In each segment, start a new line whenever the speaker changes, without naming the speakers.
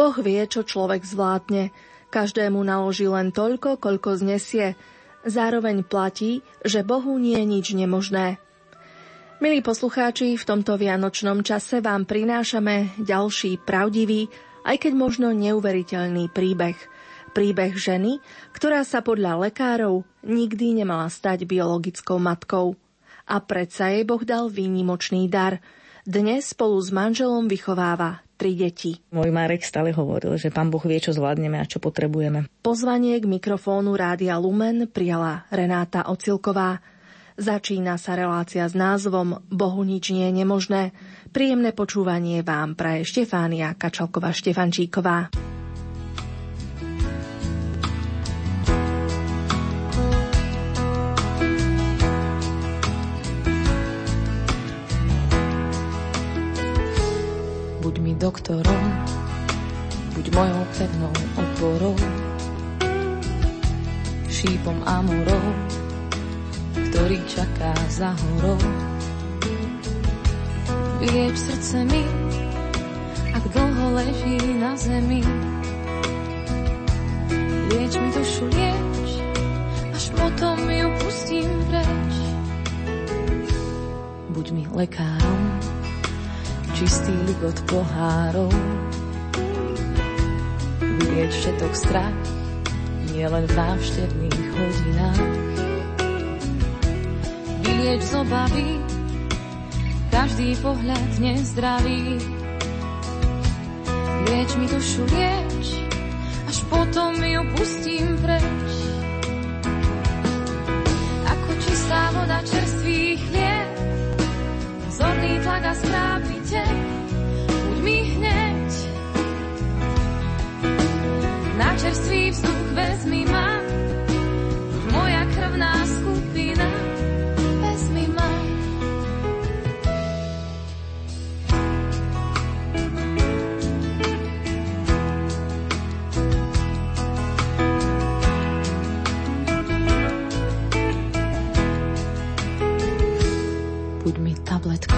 Boh vie, čo človek zvládne. Každému naloží len toľko, koľko znesie. Zároveň platí, že Bohu nie je nič nemožné. Milí poslucháči, v tomto vianočnom čase vám prinášame ďalší pravdivý, aj keď možno neuveriteľný príbeh. Príbeh ženy, ktorá sa podľa lekárov nikdy nemala stať biologickou matkou. A predsa jej Boh dal výnimočný dar. Dnes spolu s manželom vychováva tri deti.
Môj Marek stále hovoril, že pán Boh vie, čo zvládneme a čo potrebujeme.
Pozvanie k mikrofónu Rádia Lumen prijala Renáta Ocilková. Začína sa relácia s názvom Bohu nič nie je nemožné. Príjemné počúvanie vám praje Štefánia Kačalková-Štefančíková.
Doktorom, buď mojou pevnou oporou, šípom amorov, ktorý čaká za horou. Vylieč srdce mi, ak dlho leží na zemi. Lieč mi dušu, lieč, až potom ju pustím preč. Buď mi lekárom, čistý ligot pohárov. Vylieč všetok strach, nie len v návštevných hodinách. Vylieč z obavy, každý pohľad nezdravý. Lieč mi dušu, lieč, až potom ju pustím preč. Ako čistá voda čerstvý chlieb, zorný tlak a správny buď mi hneď. Na čerstvý vzduch vezmi ma, moja krvná skupina,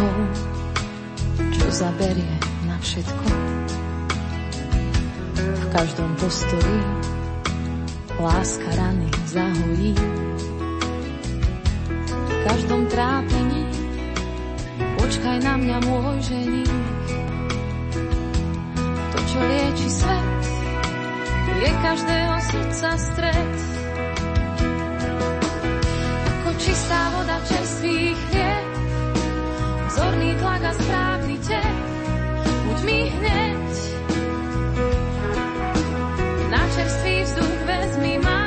tabletkou, čo zaberie na všetko. V každom postoji láska rany zahojí. V každom trápení počkaj na mňa môj ženich. To, čo lieči svet, je každého srdca stred. Ako čistá voda čerstvých zorný tlak a správny tek, buď mi hneď. Na čerstvý vzduch vezmi ma,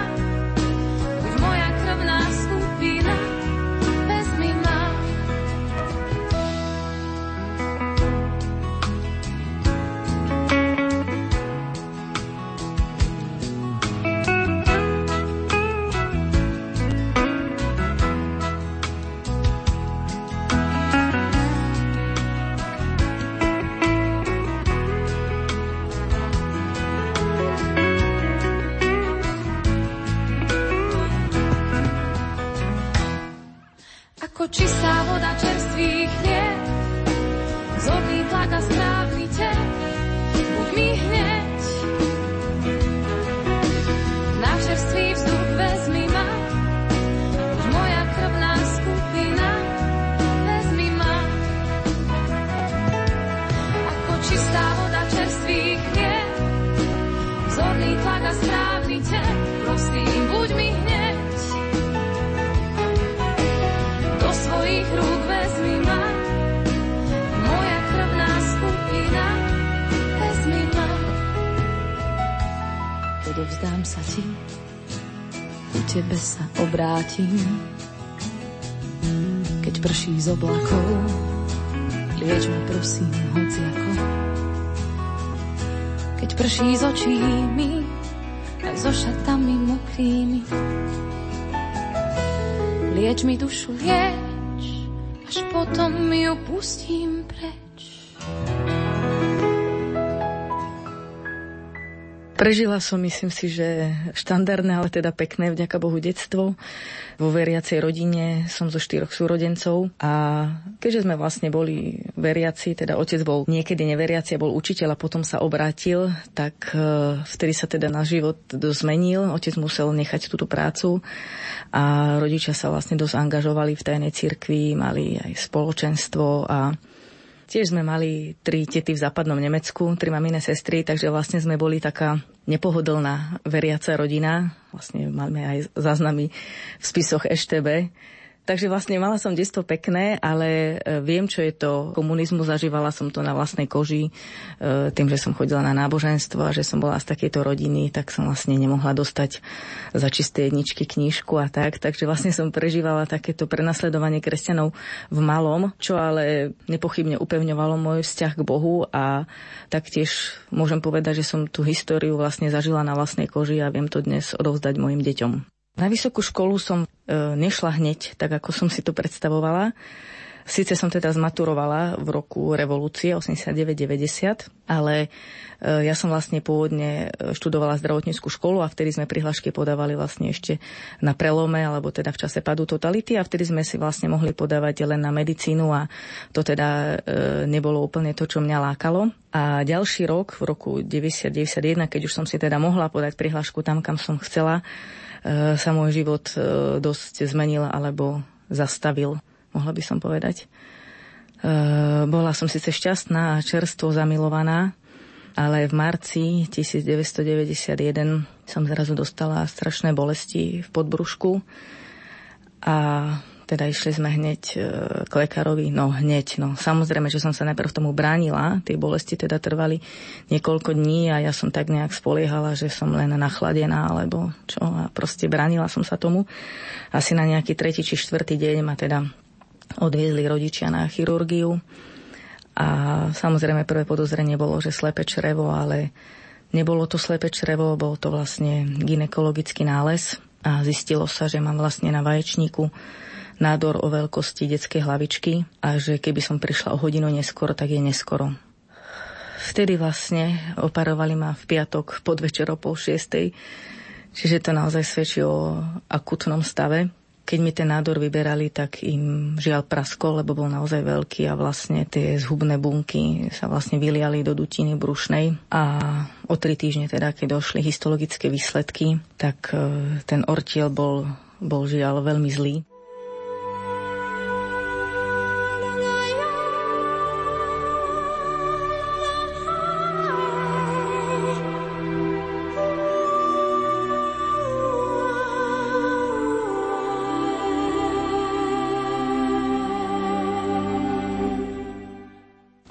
obrátim. Keď prší z oblakov, lieč ma prosím hociako. Keď prší z očí mi, aj so šatami mokrými, Lieč mi dušu, lieč, až potom ju pustím preč.
Prežila som, myslím si, že štandardné, ale teda pekné, vďaka Bohu, detstvo. Vo veriacej rodine som zo štyroch súrodencov a keďže sme vlastne boli veriaci, teda otec bol niekedy neveriaci a bol učiteľ a potom sa obrátil, tak e, vtedy sa teda náš život zmenil. Otec musel nechať túto prácu a rodičia sa vlastne dosť angažovali v tajnej cirkvi, mali aj spoločenstvo a Tiež sme mali tri tety v západnom Nemecku, tri mamine sestry, takže vlastne sme boli taká nepohodlná veriaca rodina. Vlastne máme aj záznamy v spisoch EŠTB. Takže vlastne mala som detstvo pekné, ale e, viem, čo je to komunizmu. Zažívala som to na vlastnej koži. E, tým, že som chodila na náboženstvo a že som bola z takejto rodiny, tak som vlastne nemohla dostať za čisté jedničky knížku a tak. Takže vlastne som prežívala takéto prenasledovanie kresťanov v malom, čo ale nepochybne upevňovalo môj vzťah k Bohu a taktiež môžem povedať, že som tú históriu vlastne zažila na vlastnej koži a viem to dnes odovzdať mojim deťom. Na vysokú školu som e, nešla hneď, tak ako som si to predstavovala. Sice som teda zmaturovala v roku revolúcie 89-90, ale e, ja som vlastne pôvodne e, študovala zdravotníckú školu a vtedy sme prihlášky podávali vlastne ešte na prelome, alebo teda v čase padu totality a vtedy sme si vlastne mohli podávať len na medicínu a to teda nebolo úplne to, čo mňa lákalo. A ďalší rok, v roku 90-91, keď už som si teda mohla podať prihlášku tam, kam som chcela, sa môj život e, dosť zmenil alebo zastavil, mohla by som povedať. E, bola som síce šťastná a čerstvo zamilovaná, ale v marci 1991 som zrazu dostala strašné bolesti v podbrušku a teda išli sme hneď e, k lekárovi, no hneď, no. Samozrejme, že som sa najprv tomu bránila, tie bolesti teda trvali niekoľko dní a ja som tak nejak spoliehala, že som len nachladená alebo čo. A proste bránila som sa tomu. Asi na nejaký tretí či štvrtý deň ma teda odviezli rodičia na chirurgiu. A samozrejme prvé podozrenie bolo, že slepe črevo, ale nebolo to slepe črevo, bol to vlastne ginekologický nález. A zistilo sa, že mám vlastne na vaječníku nádor o veľkosti detskej hlavičky a že keby som prišla o hodinu neskoro, tak je neskoro. Vtedy vlastne operovali ma v piatok podvečer o pol šiestej, čiže to naozaj svedčí o akutnom stave. Keď mi ten nádor vyberali, tak im žiaľ praskol, lebo bol naozaj veľký a vlastne tie zhubné bunky sa vlastne vyliali do dutiny brušnej a o tri týždne teda, keď došli histologické výsledky, tak e, ten ortiel bol, bol žiaľ veľmi zlý.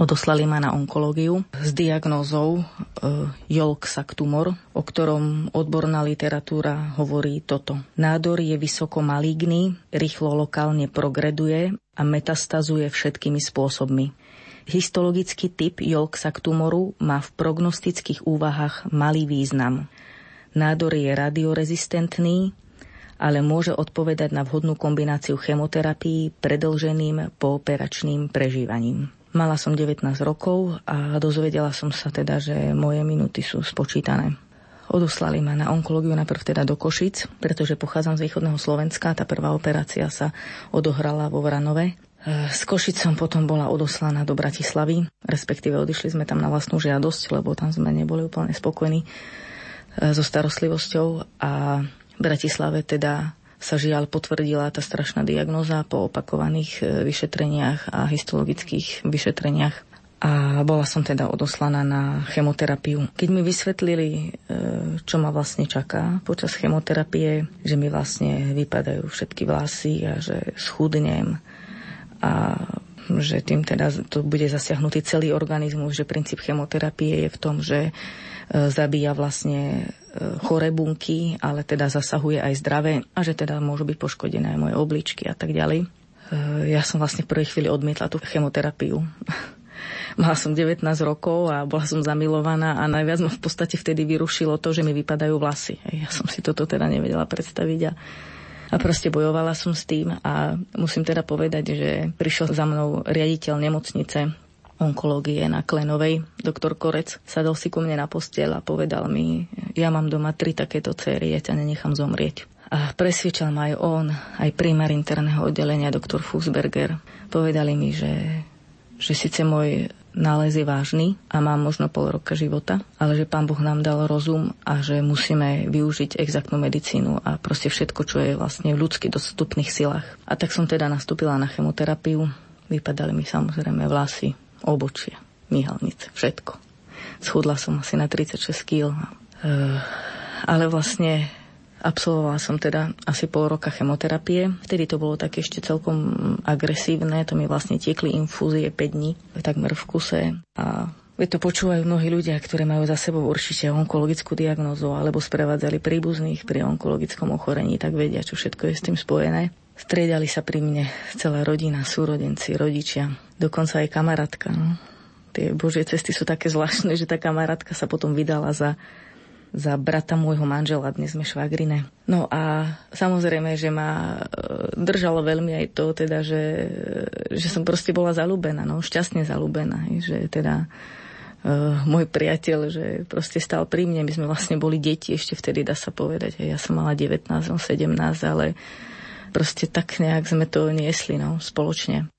Odoslali ma na onkológiu s diagnózou e, Jolksak tumor, o ktorom odborná literatúra hovorí toto. Nádor je vysoko maligný, rýchlo lokálne progreduje a metastazuje všetkými spôsobmi. Histologický typ Jolksak tumoru má v prognostických úvahách malý význam. Nádor je radiorezistentný, ale môže odpovedať na vhodnú kombináciu chemoterapii predlženým pooperačným prežívaním. Mala som 19 rokov a dozvedela som sa teda, že moje minúty sú spočítané. Odoslali ma na onkológiu najprv teda do Košic, pretože pochádzam z východného Slovenska. Tá prvá operácia sa odohrala vo Vranove. Z Košic som potom bola odoslaná do Bratislavy, respektíve odišli sme tam na vlastnú žiadosť, lebo tam sme neboli úplne spokojní e, so starostlivosťou a v Bratislave teda sa žiaľ potvrdila tá strašná diagnoza po opakovaných e, vyšetreniach a histologických vyšetreniach. A bola som teda odoslaná na chemoterapiu. Keď mi vysvetlili, e, čo ma vlastne čaká počas chemoterapie, že mi vlastne vypadajú všetky vlasy a že schudnem a že tým teda to bude zasiahnutý celý organizmus, že princíp chemoterapie je v tom, že zabíja vlastne e, chore bunky, ale teda zasahuje aj zdravé a že teda môžu byť poškodené aj moje obličky a tak ďalej. E, ja som vlastne v prvej chvíli odmietla tú chemoterapiu. Mala som 19 rokov a bola som zamilovaná a najviac ma v podstate vtedy vyrušilo to, že mi vypadajú vlasy. Ja som si toto teda nevedela predstaviť a a proste bojovala som s tým a musím teda povedať, že prišiel za mnou riaditeľ nemocnice onkológie na Klenovej. Doktor Korec sadol si ku mne na postiel a povedal mi, ja mám doma tri takéto céry, ja ťa nenechám zomrieť. A presvedčal ma aj on, aj primár interného oddelenia, doktor Fuchsberger. Povedali mi, že, že síce môj nález je vážny a mám možno pol roka života, ale že pán Boh nám dal rozum a že musíme využiť exaktnú medicínu a proste všetko, čo je vlastne v ľudsky dostupných silách. A tak som teda nastúpila na chemoterapiu. Vypadali mi samozrejme vlasy, obočie, myhalnice, všetko. Schudla som asi na 36 kg. Uh, ale vlastne Absolvovala som teda asi pol roka chemoterapie. Vtedy to bolo také ešte celkom agresívne, to mi vlastne tiekli infúzie 5 dní, takmer v kuse. A Veď to počúvajú mnohí ľudia, ktorí majú za sebou určite onkologickú diagnózu alebo sprevádzali príbuzných pri onkologickom ochorení, tak vedia, čo všetko je s tým spojené. Striedali sa pri mne celá rodina, súrodenci, rodičia, dokonca aj kamarátka. No. Tie božie cesty sú také zvláštne, že tá kamarátka sa potom vydala za za brata môjho manžela, dnes sme švagrine. No a samozrejme, že ma e, držalo veľmi aj to, teda, že, že som proste bola zalúbená, no, šťastne zalúbená, že teda uh, môj priateľ, že proste stal pri mne, my sme vlastne boli deti ešte vtedy, dá sa povedať, ja som mala 19, 17, ale proste tak nejak sme to niesli, no, spoločne.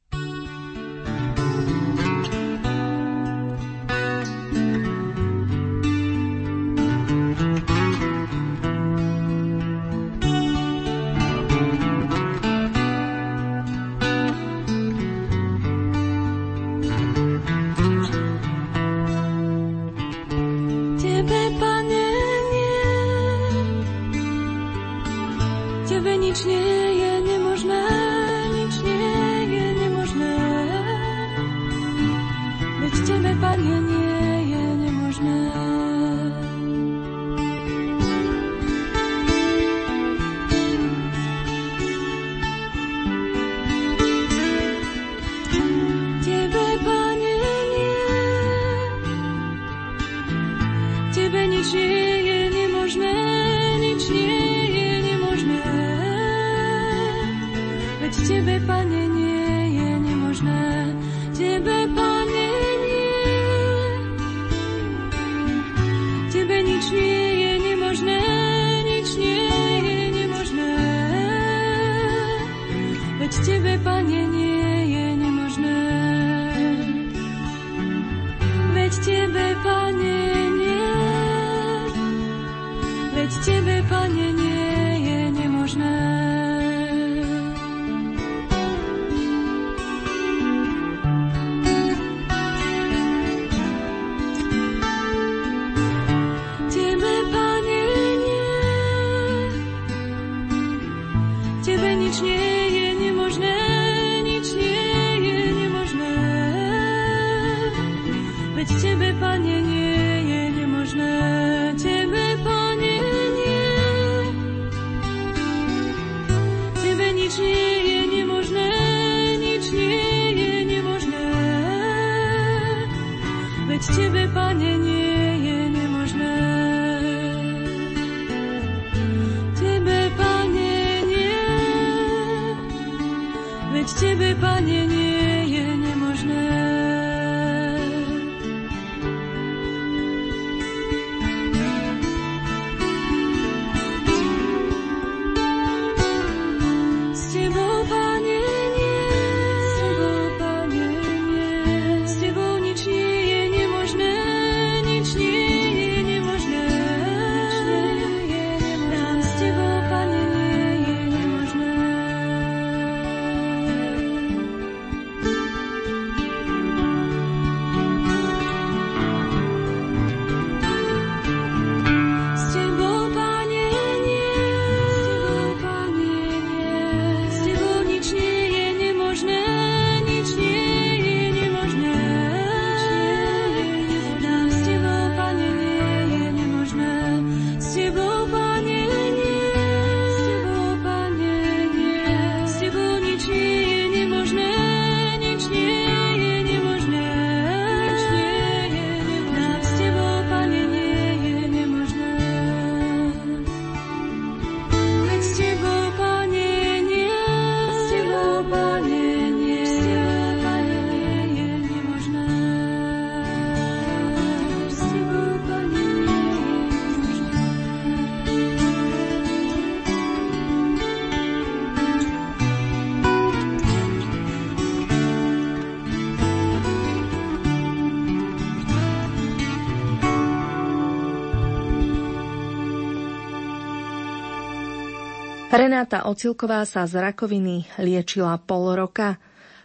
Renáta Ocilková sa z rakoviny liečila pol roka.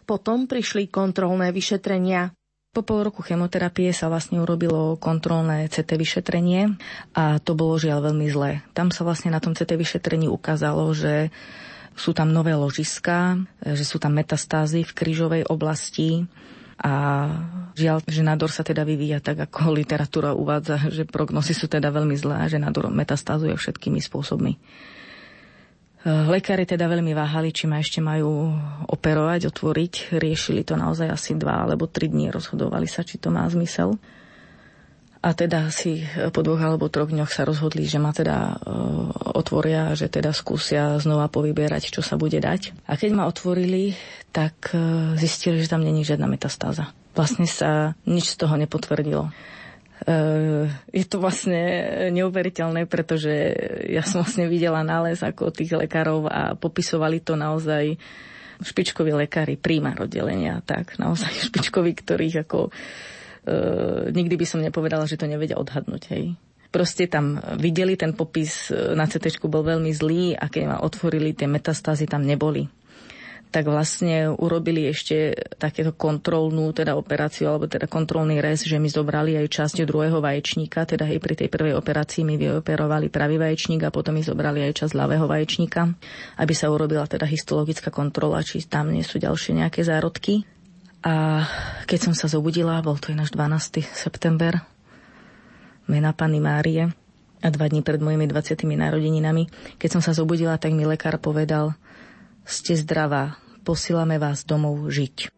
Potom prišli kontrolné vyšetrenia.
Po pol roku chemoterapie sa vlastne urobilo kontrolné CT vyšetrenie a to bolo žiaľ veľmi zlé. Tam sa vlastne na tom CT vyšetrení ukázalo, že sú tam nové ložiska, že sú tam metastázy v krížovej oblasti a žiaľ, že nádor sa teda vyvíja tak, ako literatúra uvádza, že prognozy sú teda veľmi zlé a že nádor metastázuje všetkými spôsobmi. Lekári teda veľmi váhali, či ma ešte majú operovať, otvoriť. Riešili to naozaj asi dva alebo tri dní. Rozhodovali sa, či to má zmysel. A teda asi po dvoch alebo troch dňoch sa rozhodli, že ma teda uh, otvoria, že teda skúsia znova povyberať, čo sa bude dať. A keď ma otvorili, tak uh, zistili, že tam není žiadna metastáza. Vlastne sa nič z toho nepotvrdilo. Eh, je to vlastne neuveriteľné, pretože ja som vlastne videla nález ako tých lekárov a popisovali to naozaj špičkoví lekári, príjmar oddelenia, tak naozaj špičkoví, ktorých ako e, nikdy by som nepovedala, že to nevedia odhadnúť. Hej. Proste tam videli, ten popis eh, na CT bol veľmi zlý a keď ma otvorili, tie metastázy tam neboli tak vlastne urobili ešte takéto kontrolnú teda operáciu, alebo teda kontrolný rez, že mi zobrali aj časť druhého vaječníka, teda hej, pri tej prvej operácii mi vyoperovali pravý vaječník a potom mi zobrali aj časť ľavého vaječníka, aby sa urobila teda histologická kontrola, či tam nie sú ďalšie nejaké zárodky. A keď som sa zobudila, bol to náš 12. september, mena Panny Márie, a dva dní pred mojimi 20. narodeninami. Keď som sa zobudila, tak mi lekár povedal, ste zdravá, posílame vás domov žiť.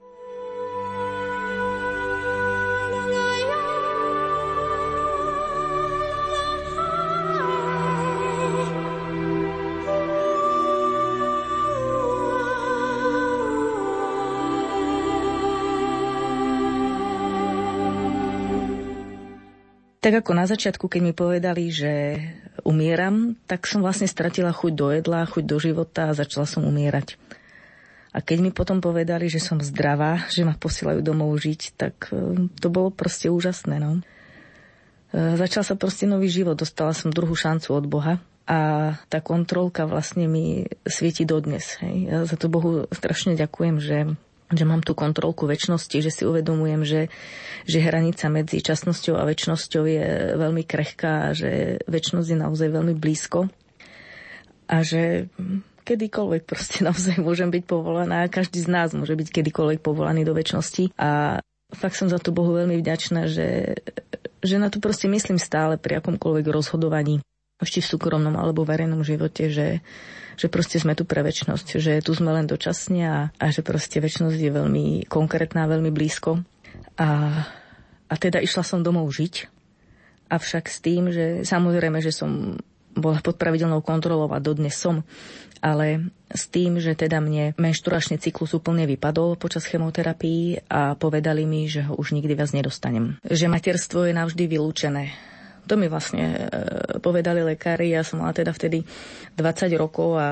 Tak ako na začiatku, keď mi povedali, že umieram, tak som vlastne stratila chuť do jedla, chuť do života a začala som umierať. A keď mi potom povedali, že som zdravá, že ma posielajú domov žiť, tak e, to bolo proste úžasné. No. E, začal sa proste nový život, dostala som druhú šancu od Boha a tá kontrolka vlastne mi svieti dodnes. Hej. Ja za to Bohu strašne ďakujem, že že mám tú kontrolku väčšnosti, že si uvedomujem, že, že hranica medzi časnosťou a väčšnosťou je veľmi krehká, že väčšnosť je naozaj veľmi blízko a že kedykoľvek proste naozaj môžem byť povolaná, každý z nás môže byť kedykoľvek povolaný do väčšnosti a fakt som za to Bohu veľmi vďačná, že, že na to proste myslím stále pri akomkoľvek rozhodovaní, ešte v súkromnom alebo verejnom živote, že, že proste sme tu pre väčšnosť, že tu sme len dočasne a, a že proste väčšnosť je veľmi konkrétna, veľmi blízko. A, a teda išla som domov žiť, avšak s tým, že samozrejme, že som bola pod pravidelnou kontrolou a dodnes som, ale s tým, že teda mne menšturačný cyklus úplne vypadol počas chemoterapii a povedali mi, že ho už nikdy viac nedostanem. Že materstvo je navždy vylúčené to mi vlastne e, povedali lekári. Ja som mala teda vtedy 20 rokov a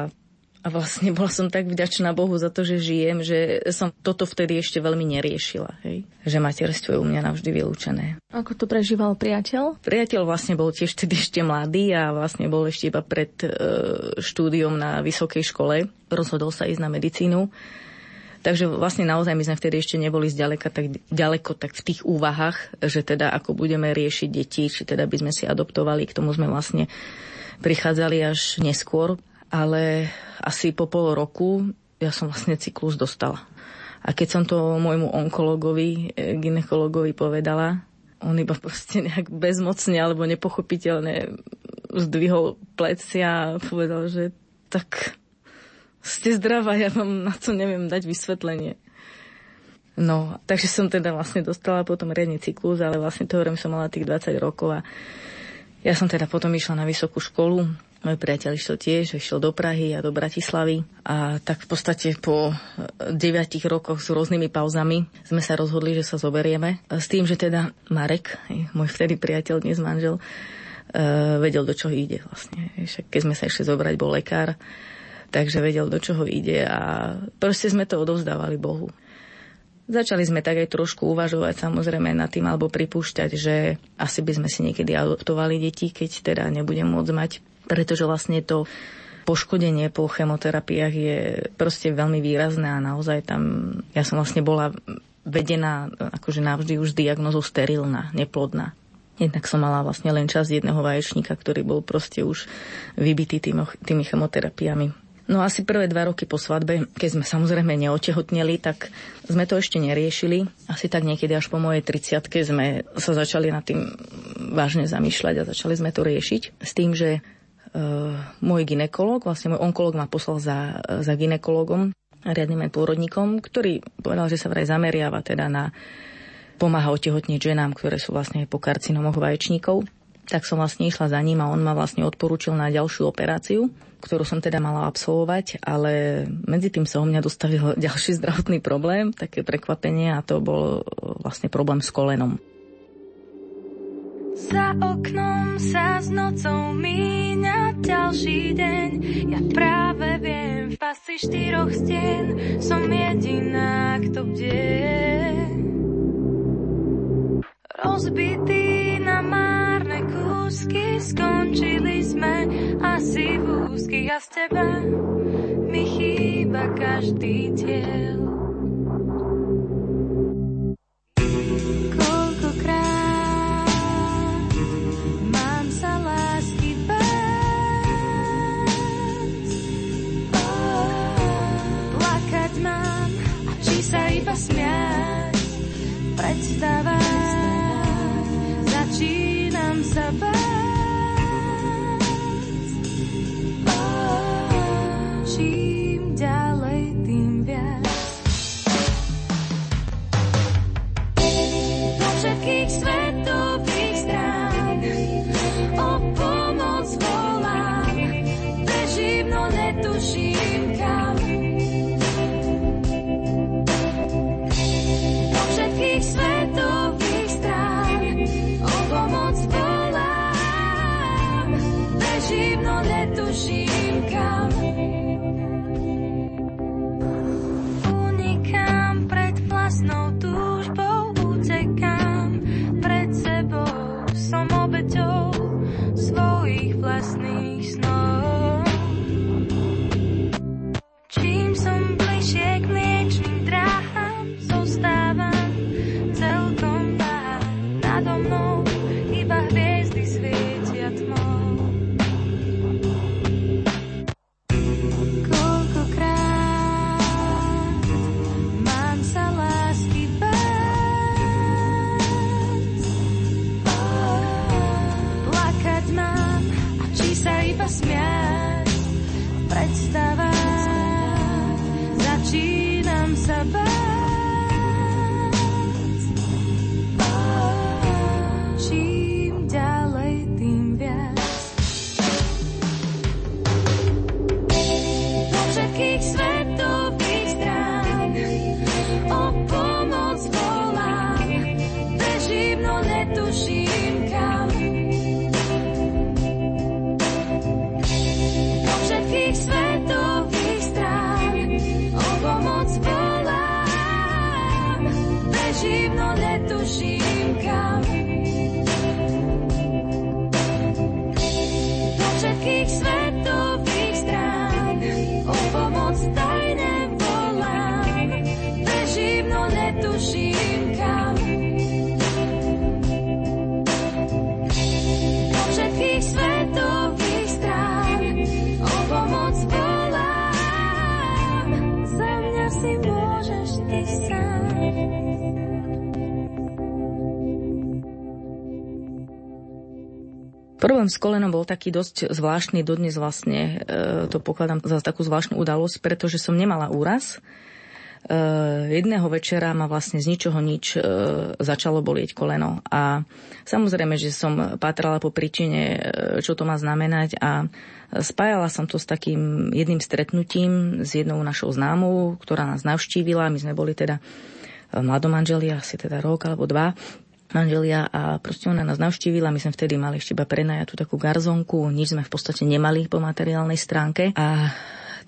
a vlastne bola som tak vďačná Bohu za to, že žijem, že som toto vtedy ešte veľmi neriešila. Hej? Že materstvo je u mňa navždy vylúčené.
Ako to prežíval priateľ?
Priateľ vlastne bol tiež vtedy ešte mladý a vlastne bol ešte iba pred e, štúdiom na vysokej škole. Rozhodol sa ísť na medicínu. Takže vlastne naozaj my sme vtedy ešte neboli zďaleka tak ďaleko tak v tých úvahách, že teda ako budeme riešiť deti, či teda by sme si adoptovali, k tomu sme vlastne prichádzali až neskôr, ale asi po pol roku ja som vlastne cyklus dostala. A keď som to môjmu onkologovi, eh, ginekologovi povedala, on iba proste nejak bezmocne alebo nepochopiteľne zdvihol plecia a povedal, že tak ste zdravá, ja vám na to neviem dať vysvetlenie. No, takže som teda vlastne dostala potom riadny cyklus, ale vlastne to hovorím, som mala tých 20 rokov a ja som teda potom išla na vysokú školu. Môj priateľ išiel tiež, išiel do Prahy a do Bratislavy. A tak v podstate po 9 rokoch s rôznymi pauzami sme sa rozhodli, že sa zoberieme. S tým, že teda Marek, môj vtedy priateľ, dnes manžel, eh, vedel, do čoho ide vlastne. Keď sme sa išli zobrať, bol lekár takže vedel, do čoho ide a proste sme to odovzdávali Bohu. Začali sme tak aj trošku uvažovať samozrejme nad tým alebo pripúšťať, že asi by sme si niekedy adoptovali deti, keď teda nebudem môcť mať, pretože vlastne to poškodenie po chemoterapiách je proste veľmi výrazné a naozaj tam, ja som vlastne bola vedená akože navždy už diagnozou sterilná, neplodná. Jednak som mala vlastne len čas jedného vaječníka, ktorý bol proste už vybitý tými, tými chemoterapiami. No asi prvé dva roky po svadbe, keď sme samozrejme neotehotneli, tak sme to ešte neriešili. Asi tak niekedy až po mojej 30 sme sa začali nad tým vážne zamýšľať a začali sme to riešiť. S tým, že uh, môj ginekolog, vlastne môj onkolog ma poslal za, za ginekologom, riadnym pôrodníkom, ktorý povedal, že sa vraj zameriava teda na pomáha otehotniť ženám, ktoré sú vlastne po karcinomoch vaječníkov tak som vlastne išla za ním a on ma vlastne odporúčil na ďalšiu operáciu, ktorú som teda mala absolvovať, ale medzi tým sa o mňa dostavil ďalší zdravotný problém, také prekvapenie a to bol vlastne problém s kolenom.
Za oknom sa s nocou míňa ďalší deň. Ja práve viem, v pasti štyroch stien som jediná, kto bdie. Rozbitý na márne kúsky, skončili sme asi v úzkých a z teba mi chýba každý diel. sa
Problém s kolenom bol taký dosť zvláštny, dodnes vlastne e, to pokladám za takú zvláštnu udalosť, pretože som nemala úraz. E, jedného večera ma vlastne z ničoho nič e, začalo bolieť koleno. A samozrejme, že som patrala po príčine, e, čo to má znamenať a spájala som to s takým jedným stretnutím s jednou našou známou, ktorá nás navštívila. My sme boli teda mladomanželi, asi teda rok alebo dva manželia a proste ona nás navštívila. My sme vtedy mali ešte iba prenajatú takú garzonku, nič sme v podstate nemali po materiálnej stránke. A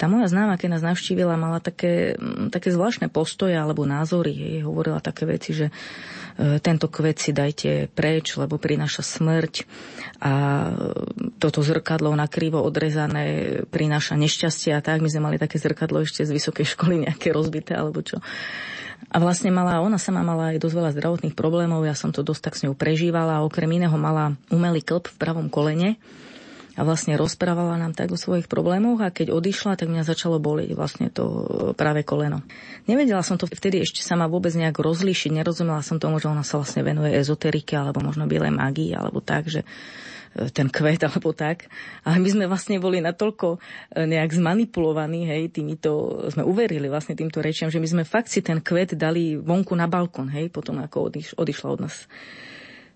tá moja známa, keď nás navštívila, mala také, mm, také zvláštne postoje alebo názory. Hej, hovorila také veci, že e, tento kvet si dajte preč, lebo prináša smrť a toto zrkadlo nakrivo odrezané prináša nešťastie a tak. My sme mali také zrkadlo ešte z vysokej školy nejaké rozbité alebo čo. A vlastne mala, ona sama mala aj dosť veľa zdravotných problémov, ja som to dosť tak s ňou prežívala, okrem iného mala umelý klb v pravom kolene a vlastne rozprávala nám tak o svojich problémoch a keď odišla, tak mňa začalo boliť vlastne to e, práve koleno. Nevedela som to vtedy ešte sama vôbec nejak rozlíšiť, nerozumela som tomu, že ona sa vlastne venuje ezoterike alebo možno bielej magii alebo tak, že ten kvet alebo tak. Ale my sme vlastne boli natoľko e, nejak zmanipulovaní, hej, týmito, sme uverili vlastne týmto rečiam, že my sme fakt si ten kvet dali vonku na balkón, hej, potom ako odiš, odišla od nás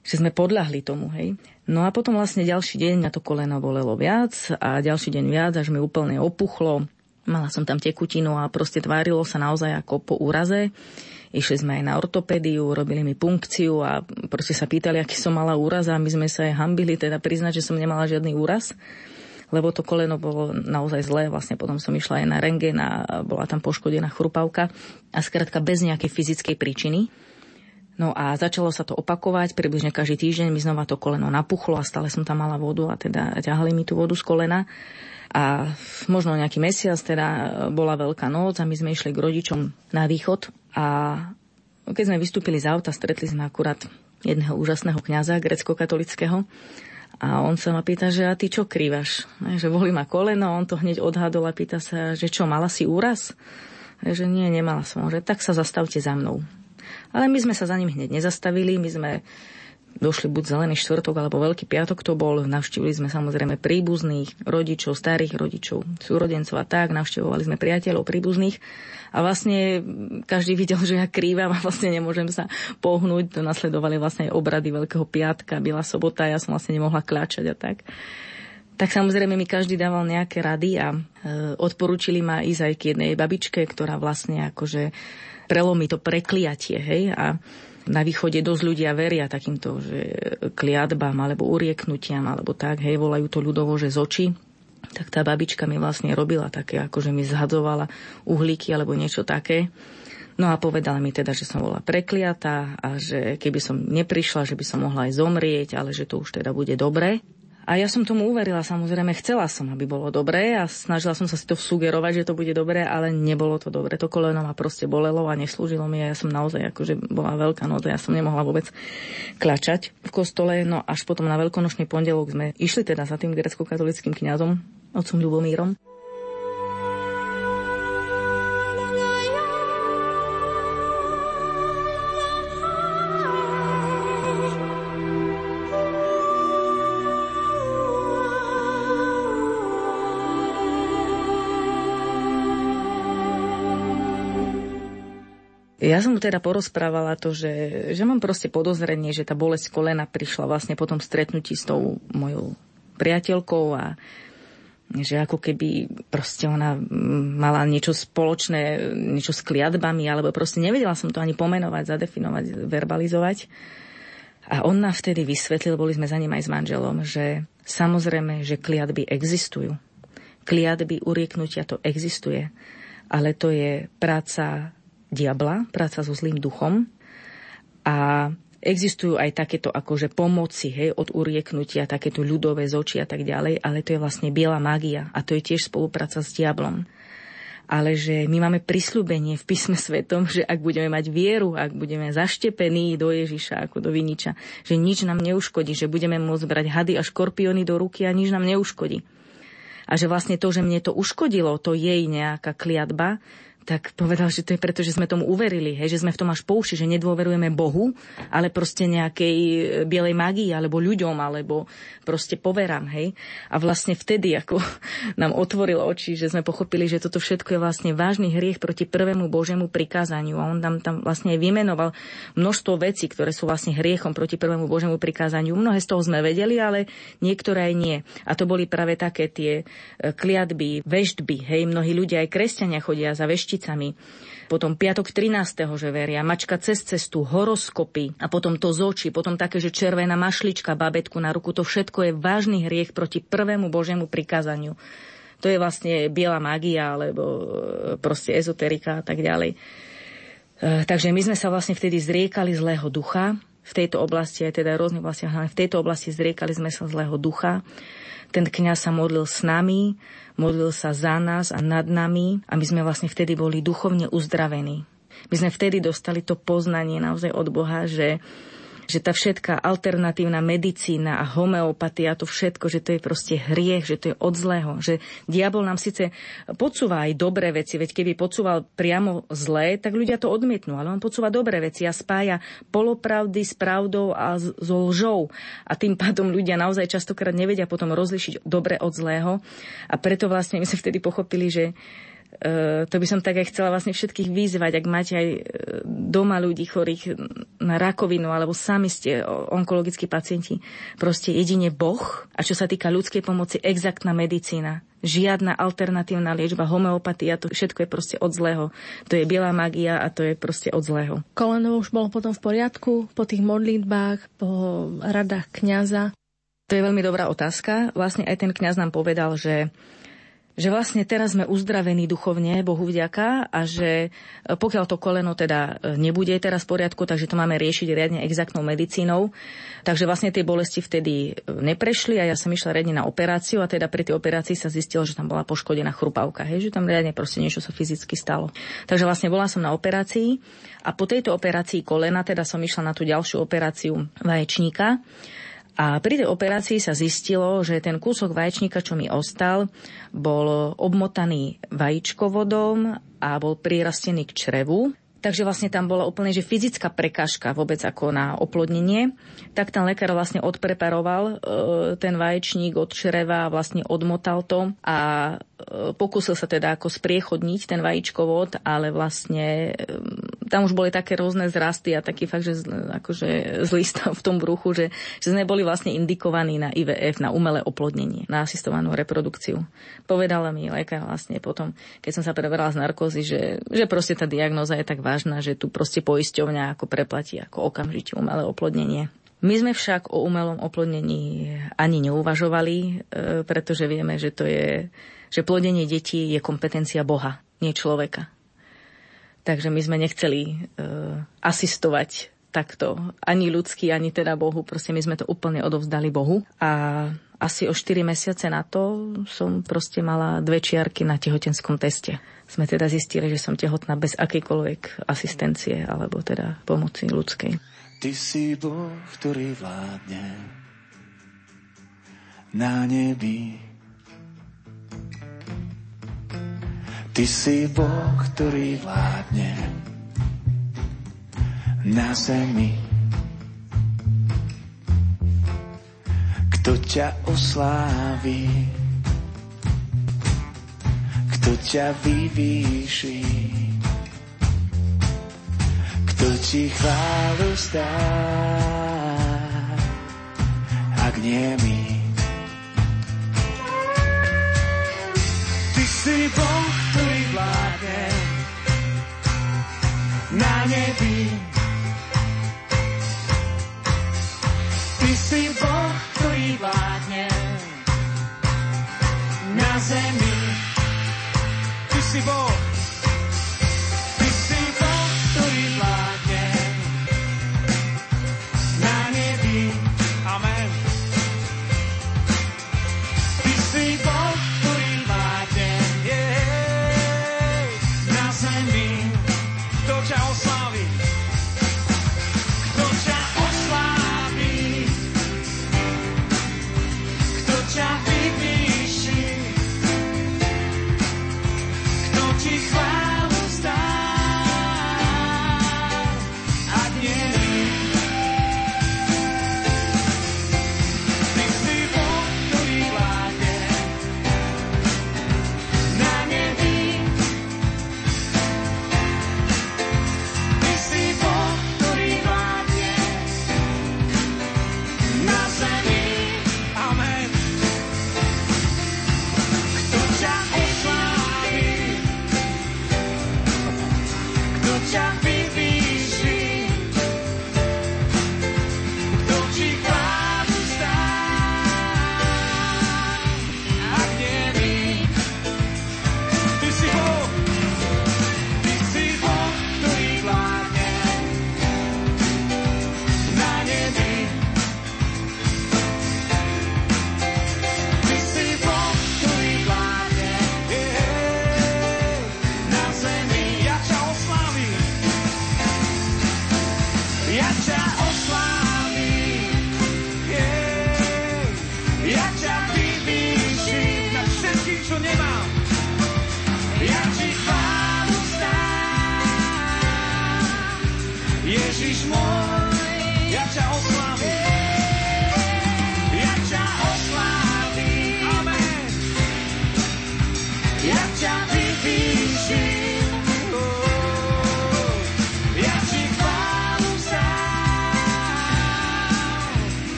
že sme podľahli tomu, hej. No a potom vlastne ďalší deň na to koleno bolelo viac a ďalší deň viac, až mi úplne opuchlo. Mala som tam tekutinu a proste tvárilo sa naozaj ako po úraze. Išli sme aj na ortopédiu, robili mi punkciu a proste sa pýtali, aký som mala úraz a my sme sa aj hambili teda priznať, že som nemala žiadny úraz lebo to koleno bolo naozaj zlé. Vlastne potom som išla aj na rengen a bola tam poškodená chrupavka a skrátka bez nejakej fyzickej príčiny. No a začalo sa to opakovať, približne každý týždeň mi znova to koleno napuchlo a stále som tam mala vodu a teda ťahali mi tú vodu z kolena. A možno nejaký mesiac teda bola veľká noc a my sme išli k rodičom na východ a keď sme vystúpili z auta, stretli sme akurát jedného úžasného kňaza grecko-katolického a on sa ma pýta, že a ty čo krývaš? Že volí ma koleno, on to hneď odhadol a pýta sa, že čo, mala si úraz? Že nie, nemala som. Že tak sa zastavte za mnou. Ale my sme sa za ním hneď nezastavili, my sme došli buď zelený štvrtok alebo veľký piatok to bol. Navštívili sme samozrejme príbuzných, rodičov, starých rodičov, súrodencov a tak. Navštevovali sme priateľov príbuzných a vlastne každý videl, že ja krývam a vlastne nemôžem sa pohnúť. To nasledovali vlastne obrady Veľkého piatka, Biela sobota, ja som vlastne nemohla kľačať a tak. Tak samozrejme mi každý dával nejaké rady a e, odporúčili ma ísť aj k jednej babičke, ktorá vlastne akože prelomí to prekliatie, hej, a na východe dosť ľudia veria takýmto, že kliatbám alebo urieknutiam, alebo tak, hej, volajú to ľudovo, že z očí. Tak tá babička mi vlastne robila také, ako že mi zhadzovala uhlíky alebo niečo také. No a povedala mi teda, že som bola prekliatá a že keby som neprišla, že by som mohla aj zomrieť, ale že to už teda bude dobre. A ja som tomu uverila, samozrejme, chcela som, aby bolo dobré a snažila som sa si to sugerovať, že to bude dobré, ale nebolo to dobré. To koleno ma proste bolelo a neslúžilo mi a ja som naozaj, akože bola veľká noc ja som nemohla vôbec klačať v kostole. No až potom na veľkonočný pondelok sme išli teda za tým grecko-katolickým kňazom, otcom Ľubomírom. Ja som mu teda porozprávala to, že, že mám proste podozrenie, že tá bolesť kolena prišla vlastne po tom stretnutí s tou mojou priateľkou a že ako keby proste ona mala niečo spoločné, niečo s kliatbami, alebo proste nevedela som to ani pomenovať, zadefinovať, verbalizovať. A on nám vtedy vysvetlil, boli sme za ním aj s manželom, že samozrejme, že kliatby existujú. Kliatby, urieknutia to existuje, ale to je práca diabla, práca so zlým duchom. A existujú aj takéto akože pomoci, hej, od urieknutia, takéto ľudové zoči a tak ďalej, ale to je vlastne biela mágia a to je tiež spolupráca s diablom. Ale že my máme prisľúbenie v písme svetom, že ak budeme mať vieru, ak budeme zaštepení do Ježiša ako do viniča, že nič nám neuškodí, že budeme môcť brať hady a škorpióny do ruky a nič nám neuškodí. A že vlastne to, že mne to uškodilo, to jej nejaká kliatba, tak povedal, že to je preto, že sme tomu uverili, hej, že sme v tom až pouši, že nedôverujeme Bohu, ale proste nejakej e, bielej magii, alebo ľuďom, alebo proste poverám, hej. A vlastne vtedy, ako nám otvoril oči, že sme pochopili, že toto všetko je vlastne vážny hriech proti prvému Božiemu prikázaniu. A on tam, tam vlastne vymenoval množstvo vecí, ktoré sú vlastne hriechom proti prvému Božiemu prikázaniu. Mnohé z toho sme vedeli, ale niektoré aj nie. A to boli práve také tie e, kliatby, veštby, hej, mnohí ľudia, aj kresťania chodia za vešť vešticami. Potom piatok 13. že veria, mačka cez cestu, horoskopy a potom to z očí, potom také, že červená mašlička babetku na ruku, to všetko je vážny hriech proti prvému Božiemu prikázaniu to je vlastne biela magia, alebo e, proste ezoterika a tak ďalej. E, takže my sme sa vlastne vtedy zriekali zlého ducha v tejto oblasti, aj teda rôznych oblastiach, v tejto oblasti zriekali sme sa zlého ducha. Ten kňaz sa modlil s nami, modlil sa za nás a nad nami a my sme vlastne vtedy boli duchovne uzdravení. My sme vtedy dostali to poznanie naozaj od Boha, že že tá všetká alternatívna medicína a homeopatia, to všetko, že to je proste hriech, že to je od zlého, že diabol nám síce podsúva aj dobré veci, veď keby podsúval priamo zlé, tak ľudia to odmietnú, ale on podsúva dobré veci a spája polopravdy s pravdou a so lžou. A tým pádom ľudia naozaj častokrát nevedia potom rozlišiť dobre od zlého. A preto vlastne my sme vtedy pochopili, že to by som tak aj chcela vlastne všetkých vyzvať, ak máte aj eh, doma ľudí chorých na rakovinu alebo sami ste onkologickí pacienti. Proste jedine Boh a čo sa týka ľudskej pomoci, exaktná medicína. Žiadna alternatívna liečba, homeopatia, to všetko je proste od zlého. To je biela magia a to je proste od zlého.
Koleno už bolo potom v poriadku po tých modlitbách, po radách kňaza?
To je veľmi dobrá otázka. Vlastne aj ten kňaz nám povedal, že že vlastne teraz sme uzdravení duchovne, Bohu vďaka, a že e, pokiaľ to koleno teda e, nebude teraz v poriadku, takže to máme riešiť riadne exaktnou medicínou. Takže vlastne tie bolesti vtedy e, neprešli a ja som išla riadne na operáciu a teda pri tej operácii sa zistilo, že tam bola poškodená chrupavka, hej, že tam riadne proste niečo sa fyzicky stalo. Takže vlastne bola som na operácii a po tejto operácii kolena teda som išla na tú ďalšiu operáciu vaječníka. A pri tej operácii sa zistilo, že ten kúsok vaječníka, čo mi ostal, bol obmotaný vajíčkovodom a bol prirastený k črevu. Takže vlastne tam bola úplne že fyzická prekážka vôbec ako na oplodnenie. Tak ten lekár vlastne odpreparoval e, ten vaječník od čreva a vlastne odmotal to a e, pokúsil sa teda ako spriechodniť ten vajíčkovod, ale vlastne e, tam už boli také rôzne zrasty a taký fakt, že akože zlý stav v tom bruchu, že, že sme boli vlastne indikovaní na IVF, na umelé oplodnenie, na asistovanú reprodukciu. Povedala mi lekár vlastne potom, keď som sa preberala z narkózy, že, že proste tá diagnoza je tak vážna, že tu proste poisťovňa ako preplatí ako okamžite umelé oplodnenie. My sme však o umelom oplodnení ani neuvažovali, e, pretože vieme, že to je, že plodenie detí je kompetencia Boha, nie človeka. Takže my sme nechceli e, asistovať takto ani ľudský, ani teda Bohu. Proste my sme to úplne odovzdali Bohu. A asi o 4 mesiace na to som proste mala dve čiarky na tehotenskom teste sme teda zistili, že som tehotná bez akejkoľvek asistencie alebo teda pomoci ľudskej.
Ty si Boh, ktorý vládne na nebi. Ty si Boh, ktorý vládne na zemi. Kto ťa osláví? kto ťa vyvýši, kto ti chválu stá, ak nie my. Ty si Boh, na nebi. Ty si Boh, ktorý vládne na zemi si Boh.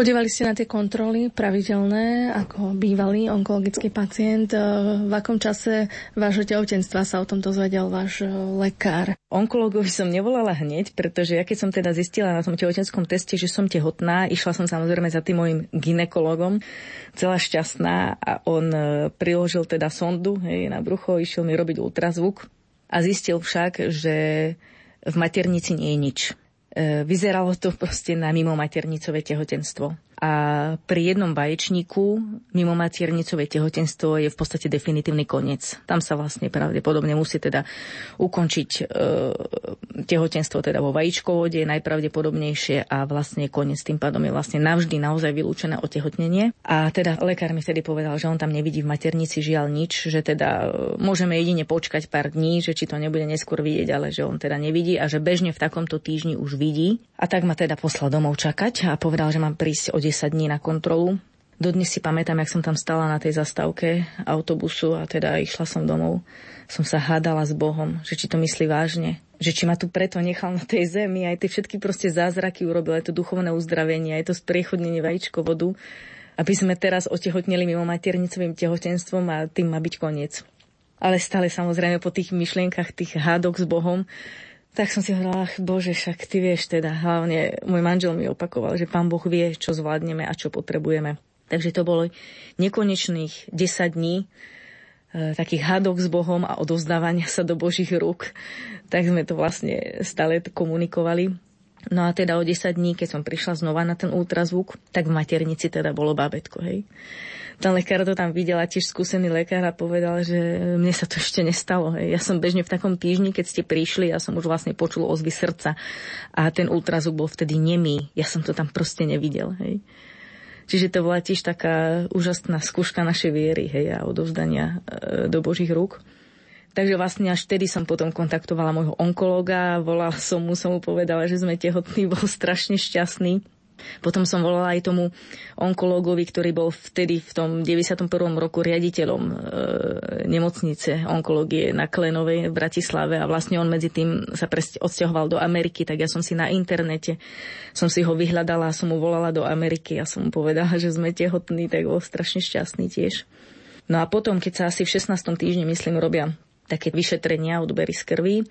Chodevali ste na tie kontroly pravidelné ako bývalý onkologický pacient. E, V akom čase vášho tehotenstva sa o tom dozvedel váš e, lekár?
Onkologovi som nevolala hneď, pretože ja keď som teda zistila na tom tehotenskom teste, že som tehotná, išla som samozrejme za tým mojim ginekologom, celá šťastná a on e, priložil teda sondu hej, na brucho, išiel mi robiť ultrazvuk a zistil však, že v maternici nie je nič. E, Vyzeralo to proste na mimo maternicové tehotenstvo. A pri jednom vaječníku mimo maternicové tehotenstvo je v podstate definitívny koniec. Tam sa vlastne pravdepodobne musí teda ukončiť e, tehotenstvo teda vo vajíčkovode, je najpravdepodobnejšie a vlastne koniec tým pádom je vlastne navždy naozaj vylúčené otehotnenie. A teda lekár mi vtedy povedal, že on tam nevidí v maternici žiaľ nič, že teda e, môžeme jedine počkať pár dní, že či to nebude neskôr vidieť, ale že on teda nevidí a že bežne v takomto týždni už vidí. A tak ma teda poslal domov čakať a povedal, že mám prísť o 10 dní na kontrolu. Dodnes si pamätám, jak som tam stala na tej zastávke autobusu a teda išla som domov. Som sa hádala s Bohom, že či to myslí vážne. Že či ma tu preto nechal na tej zemi, aj tie všetky proste zázraky urobil, aj to duchovné uzdravenie, aj to spriechodnenie vajíčko vodu, aby sme teraz otehotneli mimo maternicovým tehotenstvom a tým má byť koniec. Ale stále samozrejme po tých myšlienkach, tých hádok s Bohom, tak som si hovorila, ach Bože, však ty vieš teda, hlavne môj manžel mi opakoval, že pán Boh vie, čo zvládneme a čo potrebujeme. Takže to bolo nekonečných 10 dní e, takých hádok s Bohom a odovzdávania sa do Božích rúk. Tak sme to vlastne stále komunikovali. No a teda o 10 dní, keď som prišla znova na ten ultrazvuk, tak v maternici teda bolo bábetko, hej. Ten lekár to tam videl a tiež skúsený lekár a povedal, že mne sa to ešte nestalo. Hej. Ja som bežne v takom týždni, keď ste prišli, ja som už vlastne počul ozvy srdca a ten ultrazvuk bol vtedy nemý. Ja som to tam proste nevidel. Hej. Čiže to bola tiež taká úžasná skúška našej viery hej, a odovzdania e, do Božích rúk. Takže vlastne až vtedy som potom kontaktovala môjho onkológa, volala som mu, som mu povedala, že sme tehotní, bol strašne šťastný. Potom som volala aj tomu onkológovi, ktorý bol vtedy v tom 91. roku riaditeľom e, nemocnice onkológie na Klenovej v Bratislave a vlastne on medzi tým sa presť odsťahoval do Ameriky, tak ja som si na internete som si ho vyhľadala a som mu volala do Ameriky a som mu povedala, že sme tehotní, tak bol strašne šťastný tiež. No a potom, keď sa asi v 16. týždni, myslím, robia také vyšetrenia, odbery z krvi, e,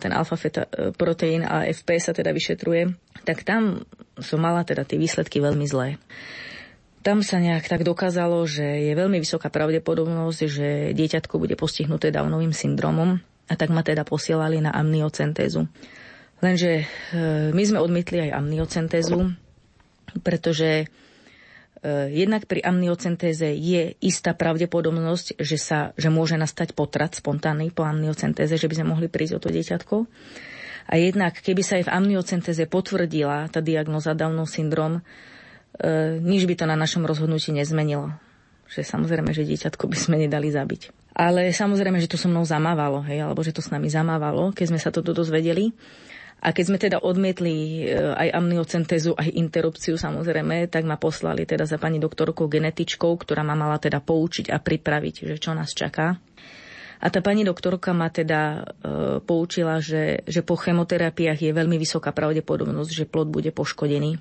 ten alfa-feta e, proteín AFP sa teda vyšetruje, tak tam som mala teda tie výsledky veľmi zlé. Tam sa nejak tak dokázalo, že je veľmi vysoká pravdepodobnosť, že dieťatko bude postihnuté Downovým syndromom a tak ma teda posielali na amniocentézu. Lenže e, my sme odmietli aj amniocentézu, pretože jednak pri amniocentéze je istá pravdepodobnosť, že, sa, že môže nastať potrat spontánny po amniocentéze, že by sme mohli prísť o to dieťatko. A jednak, keby sa aj v amniocentéze potvrdila tá diagnoza Downov syndrom, e, nič by to na našom rozhodnutí nezmenilo. Že samozrejme, že dieťatko by sme nedali zabiť. Ale samozrejme, že to so mnou zamávalo, hej, alebo že to s nami zamávalo, keď sme sa toto dozvedeli. A keď sme teda odmietli e, aj amniocentézu, aj interrupciu samozrejme, tak ma poslali teda za pani doktorkou genetičkou, ktorá ma mala teda poučiť a pripraviť, že čo nás čaká. A tá pani doktorka ma teda e, poučila, že, že po chemoterapiách je veľmi vysoká pravdepodobnosť, že plod bude poškodený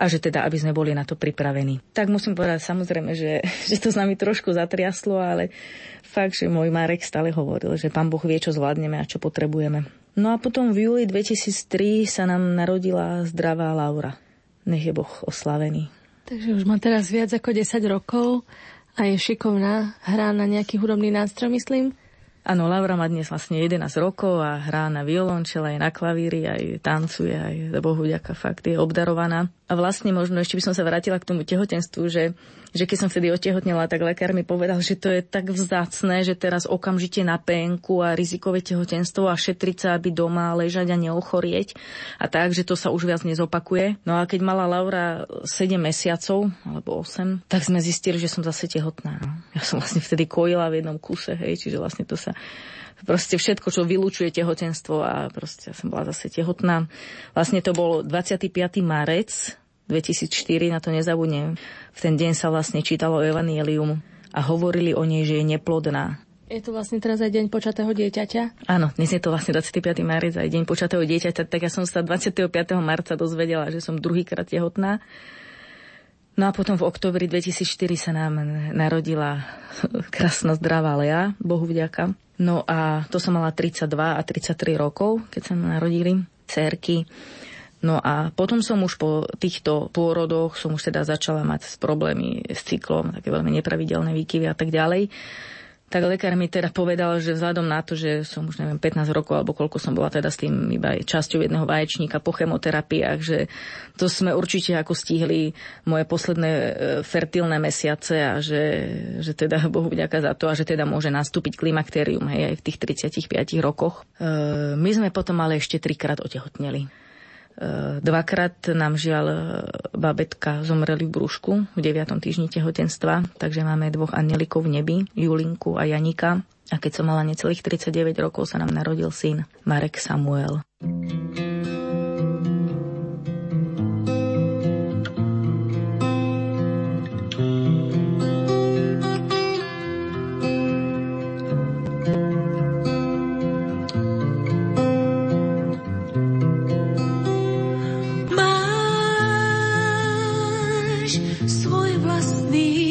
a že teda, aby sme boli na to pripravení. Tak musím povedať samozrejme, že, že to s nami trošku zatriaslo, ale fakt, že môj Marek stále hovoril, že pán Boh vie, čo zvládneme a čo potrebujeme. No a potom v júli 2003 sa nám narodila zdravá Laura. Nech je Boh oslavený.
Takže už má teraz viac ako 10 rokov a je šikovná, hrá na nejaký hudobný nástroj, myslím.
Áno, Laura má dnes vlastne 11 rokov a hrá na violončel, aj na klavíri, aj tancuje, aj Bohu ďaká fakt je obdarovaná. A vlastne možno ešte by som sa vrátila k tomu tehotenstvu, že že keď som vtedy otehotnela, tak lekár mi povedal, že to je tak vzácné, že teraz okamžite na penku a rizikové tehotenstvo a šetriť sa, aby doma ležať a neochorieť a tak, že to sa už viac nezopakuje. No a keď mala Laura 7 mesiacov, alebo 8, tak sme zistili, že som zase tehotná. Ja som vlastne vtedy kojila v jednom kuse, hej, čiže vlastne to sa proste všetko, čo vylúčuje tehotenstvo a proste ja som bola zase tehotná. Vlastne to bolo 25. marec 2004, na to nezabudnem. V ten deň sa vlastne čítalo Evangelium a hovorili o nej, že je neplodná.
Je to vlastne teraz aj deň počatého dieťaťa?
Áno, dnes je to vlastne 25. marec aj deň počatého dieťaťa, tak ja som sa 25. marca dozvedela, že som druhýkrát tehotná. No a potom v oktobri 2004 sa nám narodila krásna zdravá Lea, Bohu vďaka. No a to som mala 32 a 33 rokov, keď sa narodili cérky. No a potom som už po týchto pôrodoch som už teda začala mať problémy s cyklom, také veľmi nepravidelné výkyvy a tak ďalej. Tak lekár mi teda povedal, že vzhľadom na to, že som už neviem 15 rokov alebo koľko som bola teda s tým iba časťou jedného vaječníka po chemoterapiách, že to sme určite ako stihli moje posledné e, fertilné mesiace a že, že teda Bohu vďaka za to a že teda môže nastúpiť klimakterium hej, aj v tých 35 rokoch. E, my sme potom ale ešte trikrát otehotneli. Eh, dvakrát nám žiaľ eh, babetka zomreli v brúšku v 9. týždni tehotenstva, takže máme dvoch anielikov v nebi, Julinku a Janika. A keď som mala necelých 39 rokov, sa nám narodil syn Marek Samuel. svůj vlastní.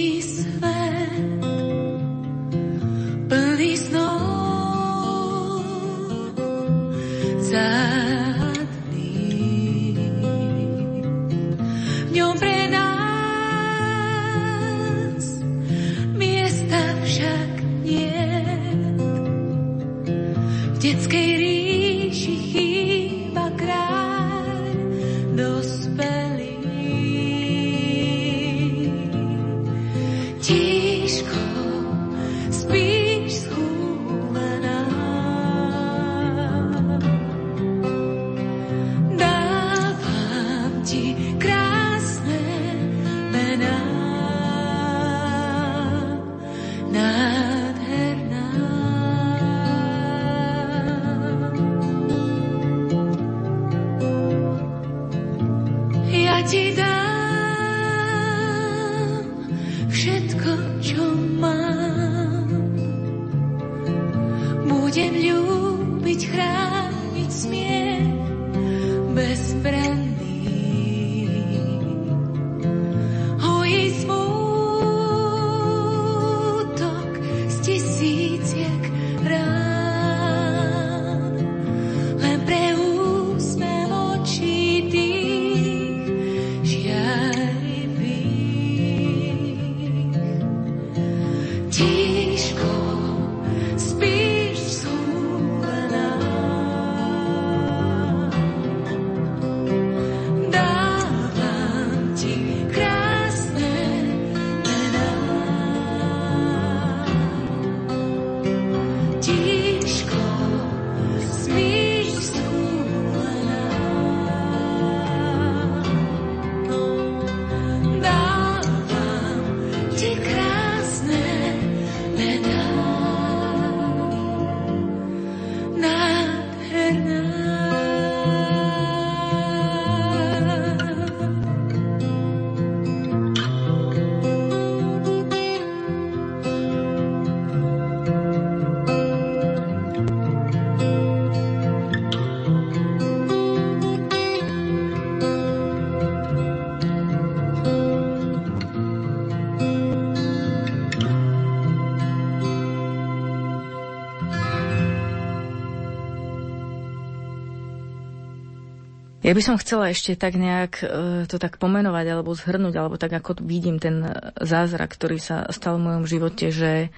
Ja by som chcela ešte tak nejak e, to tak pomenovať alebo zhrnúť, alebo tak ako vidím ten zázrak, ktorý sa stal v mojom živote, že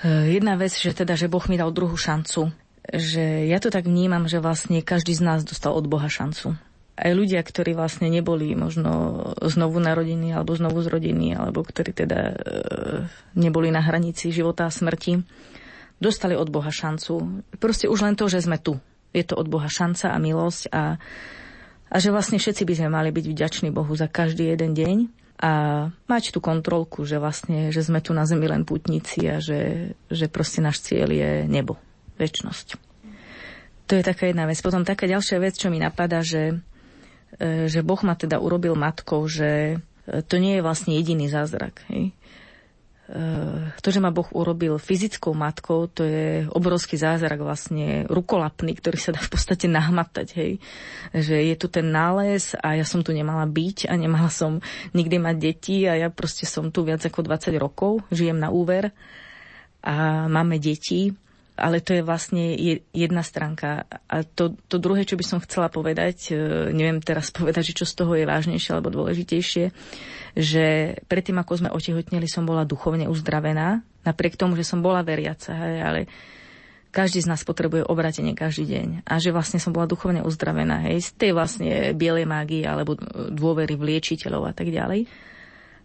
e, jedna vec, že teda, že Boh mi dal druhú šancu. Že ja to tak vnímam, že vlastne každý z nás dostal od Boha šancu. Aj ľudia, ktorí vlastne neboli možno znovu narodení alebo znovu zrodení, alebo ktorí teda e, neboli na hranici života a smrti, dostali od Boha šancu. Proste už len to, že sme tu. Je to od Boha šanca a milosť a a že vlastne všetci by sme mali byť vďační Bohu za každý jeden deň a mať tú kontrolku, že vlastne, že sme tu na zemi len putníci a že, že proste náš cieľ je nebo, väčnosť. To je taká jedna vec. Potom taká ďalšia vec, čo mi napadá, že, e, že Boh ma teda urobil matkou, že e, to nie je vlastne jediný zázrak. Hej? Eh, to, že ma Boh urobil fyzickou matkou, to je obrovský zázrak vlastne rukolapný, ktorý sa dá v podstate nahmatať, hej. Že je tu ten nález a ja som tu nemala byť a nemala som nikdy mať deti a ja proste som tu viac ako 20 rokov, žijem na úver a máme deti ale to je vlastne jedna stránka. A to, to druhé, čo by som chcela povedať, e, neviem teraz povedať, že čo z toho je vážnejšie alebo dôležitejšie, že predtým, ako sme otehotneli, som bola duchovne uzdravená, napriek tomu, že som bola veriaca, ale každý z nás potrebuje obratenie každý deň. A že vlastne som bola duchovne uzdravená, hej, z tej vlastne bielej mágie alebo dôvery v liečiteľov a tak ďalej.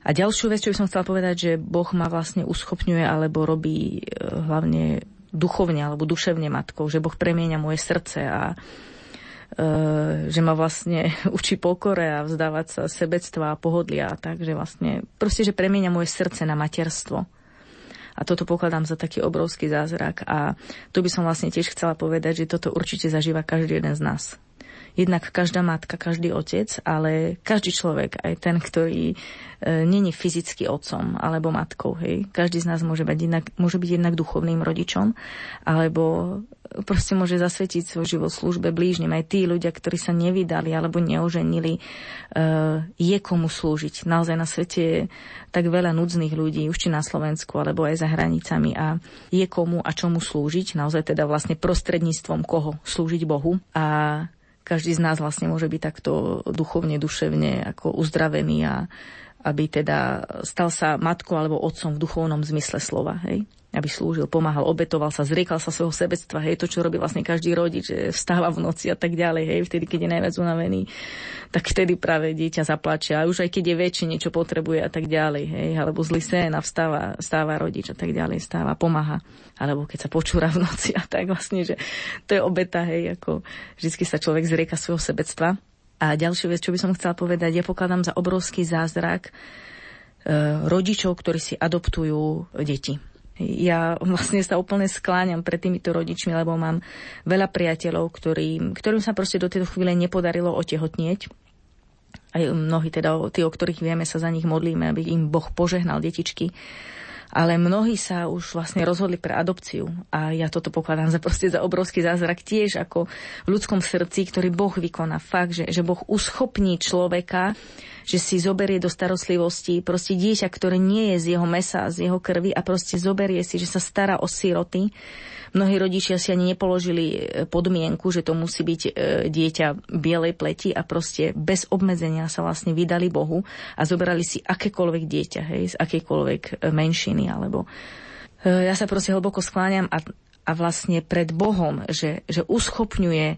A ďalšiu vec, čo by som chcela povedať, že Boh ma vlastne uschopňuje alebo robí e, hlavne duchovne alebo duševne matkou, že Boh premieňa moje srdce a e, že ma vlastne učí pokore a vzdávať sa sebectva a pohodlia. Takže vlastne proste, že premieňa moje srdce na materstvo. A toto pokladám za taký obrovský zázrak. A tu by som vlastne tiež chcela povedať, že toto určite zažíva každý jeden z nás jednak každá matka, každý otec, ale každý človek, aj ten, ktorý e, není fyzicky otcom alebo matkou. Hej. Každý z nás môže byť, jednak, môže byť jednak duchovným rodičom, alebo proste môže zasvetiť svoj život službe blížnym. Aj tí ľudia, ktorí sa nevydali alebo neoženili, e, je komu slúžiť. Naozaj na svete je tak veľa núdznych ľudí, už či na Slovensku, alebo aj za hranicami a je komu a čomu slúžiť. Naozaj teda vlastne prostredníctvom koho slúžiť Bohu. A každý z nás vlastne môže byť takto duchovne, duševne ako uzdravený a aby teda stal sa matkou alebo otcom v duchovnom zmysle slova. Hej? Aby slúžil, pomáhal, obetoval sa, zriekal sa svojho sebectva, hej, to, čo robí vlastne každý rodič, že vstáva v noci a tak ďalej, hej, vtedy, keď je najviac unavený, tak vtedy práve dieťa zaplače. A už aj keď je väčšie, niečo potrebuje a tak ďalej, hej, alebo zlý sen a vstáva, vstáva rodič a tak ďalej, stáva, pomáha, alebo keď sa počúra v noci a tak vlastne, že to je obeta, hej, ako vždy sa človek zrieka svojho sebectva. A ďalšiu vec, čo by som chcela povedať, ja pokladám za obrovský zázrak e, rodičov, ktorí si adoptujú deti ja vlastne sa úplne skláňam pred týmito rodičmi, lebo mám veľa priateľov, ktorým, ktorým sa proste do tejto chvíle nepodarilo otehotnieť. Aj mnohí teda, tí, o ktorých vieme, sa za nich modlíme, aby im Boh požehnal detičky ale mnohí sa už vlastne rozhodli pre adopciu a ja toto pokladám za proste za obrovský zázrak tiež ako v ľudskom srdci, ktorý Boh vykoná. Fakt, že, že Boh uschopní človeka, že si zoberie do starostlivosti proste dieťa, ktoré nie je z jeho mesa, z jeho krvi a proste zoberie si, že sa stará o siroty Mnohí rodičia si ani nepoložili e, podmienku, že to musí byť e, dieťa bielej pleti a proste bez obmedzenia sa vlastne vydali Bohu a zobrali si akékoľvek dieťa, hej, z akejkoľvek e, menšiny alebo ja sa proste hlboko skláňam a, a vlastne pred Bohom, že, že uschopňuje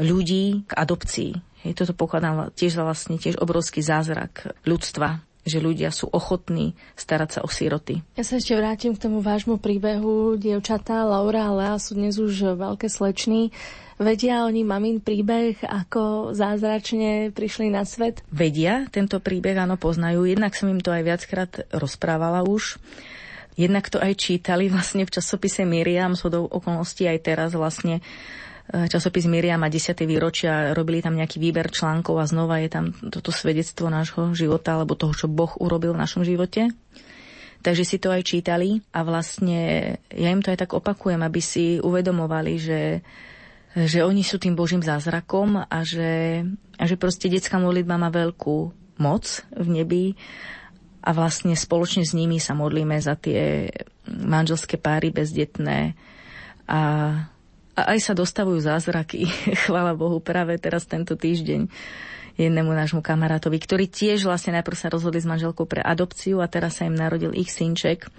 ľudí k adopcii. Hej, toto pokladám tiež za vlastne tiež obrovský zázrak ľudstva, že ľudia sú ochotní starať sa o síroty.
Ja sa ešte vrátim k tomu vášmu príbehu. Dievčatá Laura a Lea sú dnes už veľké sleční. Vedia oni mamin príbeh, ako zázračne prišli na svet?
Vedia, tento príbeh áno poznajú. Jednak som im to aj viackrát rozprávala už. Jednak to aj čítali vlastne v časopise Miriam, shodou okolností aj teraz vlastne časopis Miriam a 10. výročia, robili tam nejaký výber článkov a znova je tam toto svedectvo nášho života alebo toho, čo Boh urobil v našom živote. Takže si to aj čítali a vlastne ja im to aj tak opakujem, aby si uvedomovali, že, že oni sú tým Božím zázrakom a že, a že proste detská modlitba má veľkú moc v nebi a vlastne spoločne s nimi sa modlíme za tie manželské páry bezdetné a a aj sa dostavujú zázraky, chvála Bohu, práve teraz tento týždeň jednému nášmu kamarátovi, ktorí tiež vlastne najprv sa rozhodli s manželkou pre adopciu a teraz sa im narodil ich synček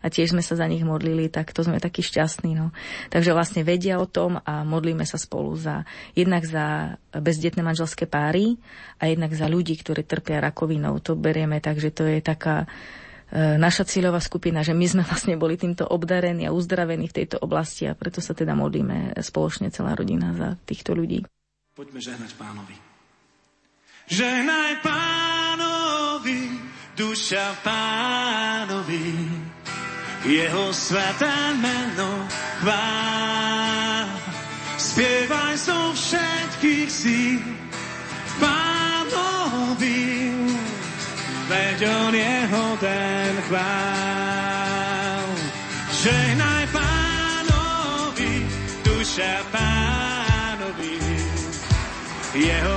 a tiež sme sa za nich modlili, tak to sme takí šťastní. No. Takže vlastne vedia o tom a modlíme sa spolu za jednak za bezdetné manželské páry a jednak za ľudí, ktorí trpia rakovinou. To berieme tak, že to je taká naša cieľová skupina, že my sme vlastne boli týmto obdarení a uzdravení v tejto oblasti a preto sa teda modlíme spoločne celá rodina za týchto ľudí.
Poďme žehnať pánovi. Žehnaj pánovi, duša pánovi, jeho sveté meno chvál. Spievaj zo všetkých síl pánovi, veď on je hoden chvál. Žehnaj pánovi, duša pánovi, jeho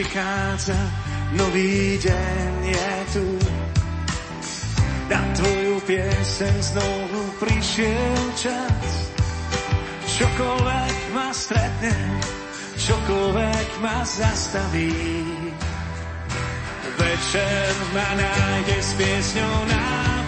vychádza, nový deň je tu. Na tvoju pieseň znovu prišiel čas. Čokoľvek ma stretne, čokoľvek ma zastaví. Večer ma nájde s piesňou na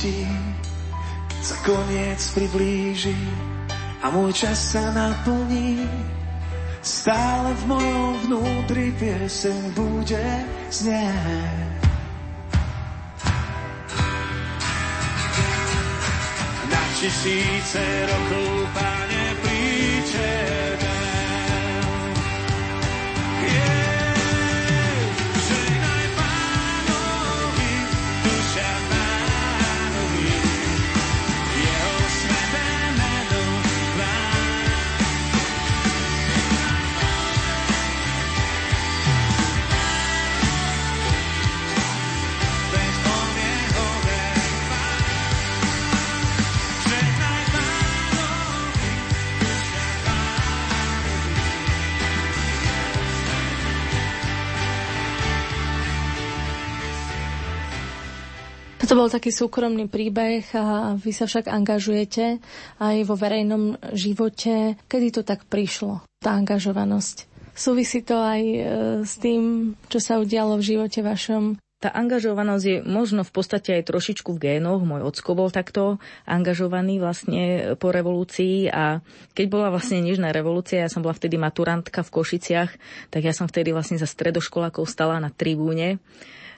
keď sa koniec priblíži a môj čas sa naplní, Stále v mojom vnútri pieseň bude znieť. Na tisíce rokov,
bol taký súkromný príbeh a vy sa však angažujete aj vo verejnom živote. Kedy to tak prišlo, tá angažovanosť? Súvisí to aj e, s tým, čo sa udialo v živote vašom
tá angažovanosť je možno v podstate aj trošičku v génoch. Môj ocko bol takto angažovaný vlastne po revolúcii a keď bola vlastne Nežná revolúcia, ja som bola vtedy maturantka v Košiciach, tak ja som vtedy vlastne za stredoškolákov stala na tribúne.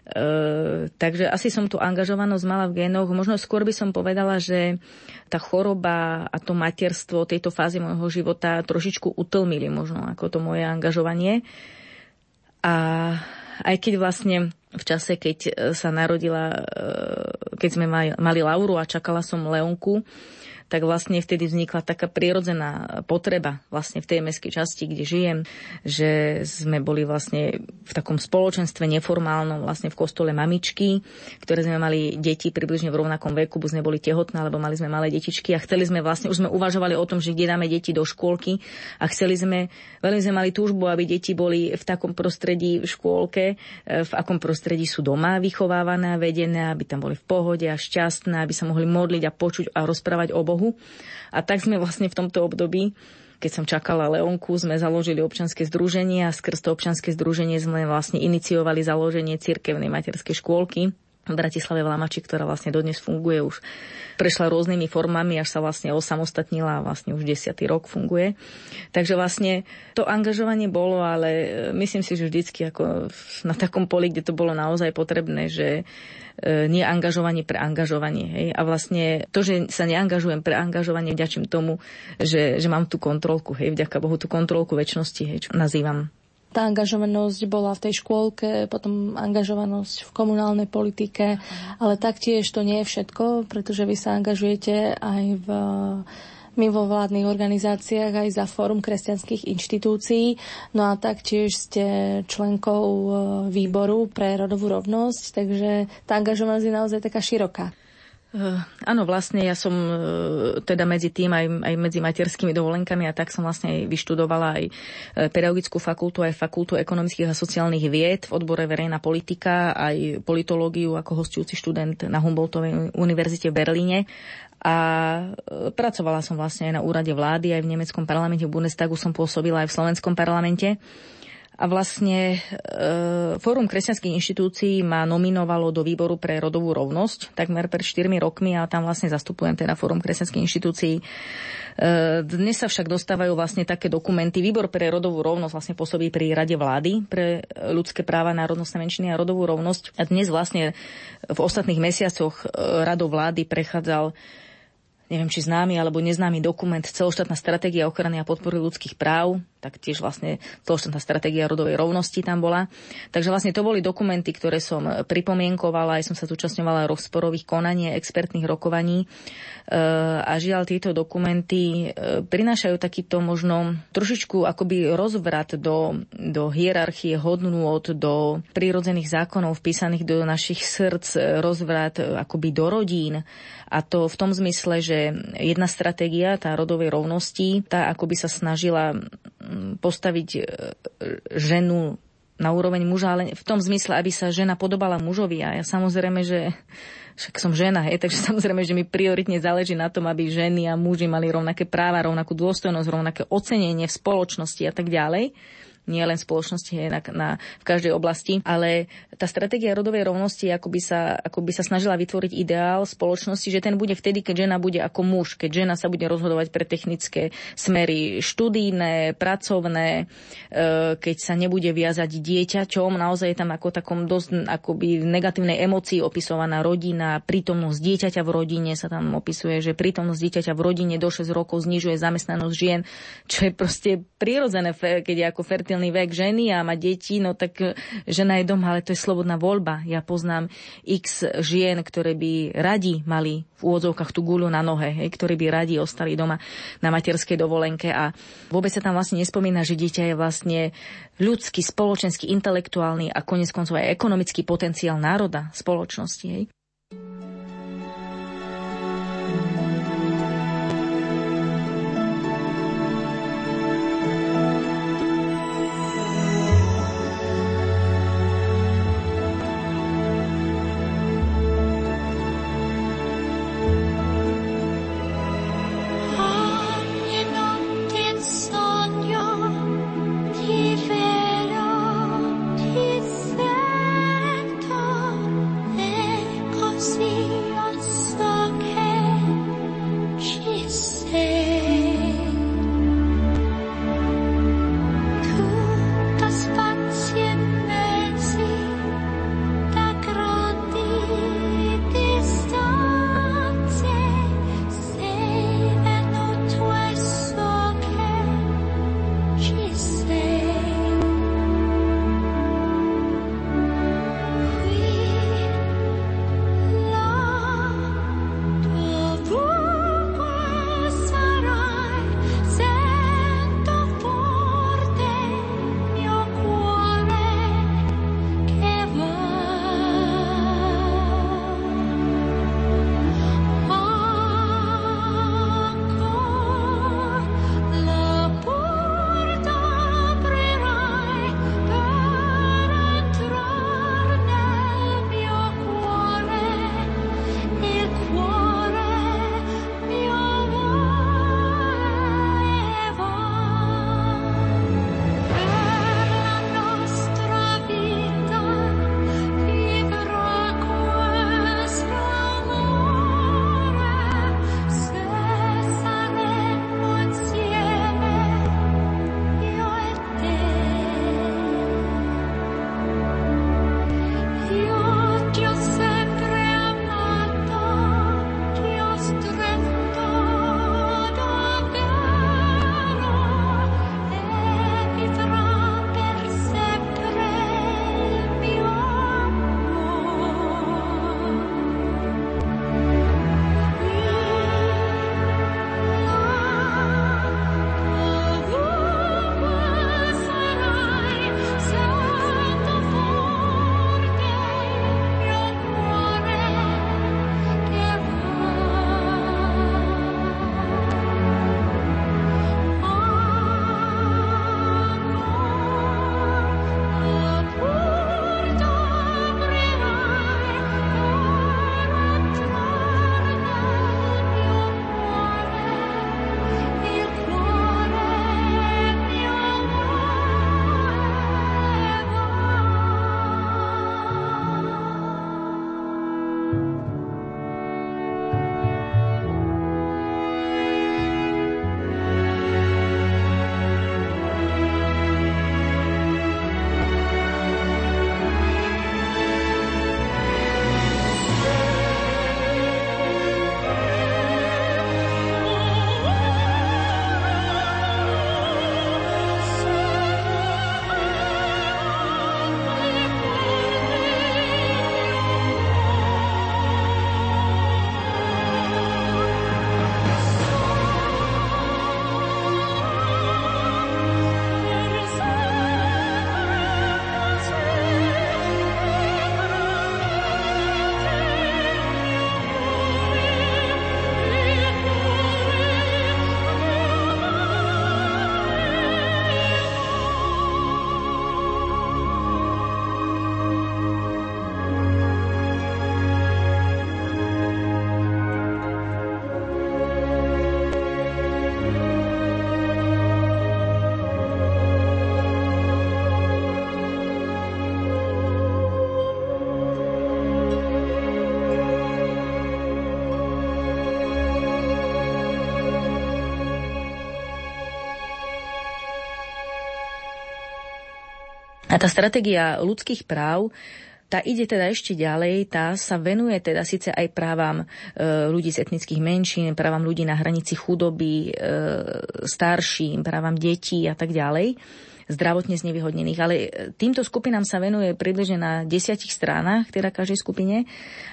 E, takže asi som tú angažovanosť mala v génoch. Možno skôr by som povedala, že tá choroba a to materstvo tejto fázy môjho života trošičku utlmili možno ako to moje angažovanie. A aj keď vlastne v čase, keď e, sa narodila, e, keď sme mali Lauru a čakala som Leonku, tak vlastne vtedy vznikla taká prirodzená potreba vlastne v tej mestskej časti, kde žijem, že sme boli vlastne v takom spoločenstve neformálnom vlastne v kostole mamičky, ktoré sme mali deti približne v rovnakom veku, buď sme boli tehotné, alebo mali sme malé detičky a chceli sme vlastne, už sme uvažovali o tom, že kde dáme deti do škôlky a chceli sme, veľmi sme mali túžbu, aby deti boli v takom prostredí v škôlke, e, v akom prostredí sú doma vychovávané a vedené, aby tam boli v pohode a šťastné, aby sa mohli modliť a počuť a rozprávať o Bohu Bohu. A tak sme vlastne v tomto období keď som čakala Leonku, sme založili občanské združenie a skrz to občanské združenie sme vlastne iniciovali založenie cirkevnej materskej škôlky v Bratislave v Lamači, ktorá vlastne dodnes funguje už. Prešla rôznymi formami, až sa vlastne osamostatnila a vlastne už desiatý rok funguje. Takže vlastne to angažovanie bolo, ale myslím si, že vždycky ako na takom poli, kde to bolo naozaj potrebné, že E, nie angažovanie pre angažovanie. Hej? A vlastne to, že sa neangažujem pre angažovanie, vďačím tomu, že, že mám tú kontrolku, hej, vďaka Bohu tú kontrolku väčšnosti, hej, čo nazývam
tá angažovanosť bola v tej škôlke, potom angažovanosť v komunálnej politike, ale taktiež to nie je všetko, pretože vy sa angažujete aj v mimovládnych organizáciách aj za Fórum kresťanských inštitúcií. No a taktiež ste členkou e, výboru pre rodovú rovnosť, takže tá angažovanosť je naozaj taká široká.
Uh, áno, vlastne ja som uh, teda medzi tým aj, aj medzi materskými dovolenkami a tak som vlastne aj vyštudovala aj pedagogickú fakultu, aj fakultu ekonomických a sociálnych vied v odbore verejná politika, aj politológiu ako hostujúci študent na Humboldtovej univerzite v Berlíne a pracovala som vlastne aj na úrade vlády, aj v nemeckom parlamente, v Bundestagu som pôsobila aj v slovenskom parlamente. A vlastne e, Fórum kresťanských inštitúcií ma nominovalo do výboru pre rodovú rovnosť takmer pred 4 rokmi a tam vlastne zastupujem teda Fórum kresťanských inštitúcií. E, dnes sa však dostávajú vlastne také dokumenty. Výbor pre rodovú rovnosť vlastne pôsobí pri Rade vlády pre ľudské práva, národnostné menšiny a rodovú rovnosť. A dnes vlastne v ostatných mesiacoch e, Radou vlády prechádzal neviem či známy alebo neznámy dokument celoštátna stratégia ochrany a podpory ľudských práv, tak tiež vlastne celoštátna stratégia rodovej rovnosti tam bola. Takže vlastne to boli dokumenty, ktoré som pripomienkovala, aj som sa zúčastňovala rozporových konaní, expertných rokovaní e, a žiaľ tieto dokumenty e, prinášajú takýto možno trošičku akoby rozvrat do, do hierarchie hodnôt, do prírodzených zákonov vpísaných do našich srdc, rozvrat akoby do rodín a to v tom zmysle, že jedna stratégia, tá rodovej rovnosti, tá ako by sa snažila postaviť e, ženu na úroveň muža, ale v tom zmysle, aby sa žena podobala mužovi. A ja samozrejme, že však som žena, hej, takže samozrejme, že mi prioritne záleží na tom, aby ženy a muži mali rovnaké práva, rovnakú dôstojnosť, rovnaké ocenenie v spoločnosti a tak ďalej nie len v spoločnosti, na, na, v každej oblasti, ale tá stratégia rodovej rovnosti ako sa, ako sa snažila vytvoriť ideál spoločnosti, že ten bude vtedy, keď žena bude ako muž, keď žena sa bude rozhodovať pre technické smery študijné, pracovné, e, keď sa nebude viazať dieťaťom, naozaj je tam ako takom dosť akoby negatívnej emocii opisovaná rodina, prítomnosť dieťaťa v rodine sa tam opisuje, že prítomnosť dieťaťa v rodine do 6 rokov znižuje zamestnanosť žien, čo je proste prirodzené, keď je ako fertilná fertilný vek ženy a má deti, no tak e, žena je doma, ale to je slobodná voľba. Ja poznám x žien, ktoré by radi mali v úvodzovkách tú guľu na nohe, hej, ktorí by radi ostali doma na materskej dovolenke a vôbec sa tam vlastne nespomína, že dieťa je vlastne ľudský, spoločenský, intelektuálny a konec koncov aj ekonomický potenciál národa, spoločnosti. Hej. Tá stratégia ľudských práv tá ide teda ešte ďalej, tá sa venuje teda síce aj právam e, ľudí z etnických menšín, právam ľudí na hranici chudoby, e, starším, právam detí a tak ďalej zdravotne znevýhodnených. Ale e, týmto skupinám sa venuje približne na desiatich stránach, teda každej skupine,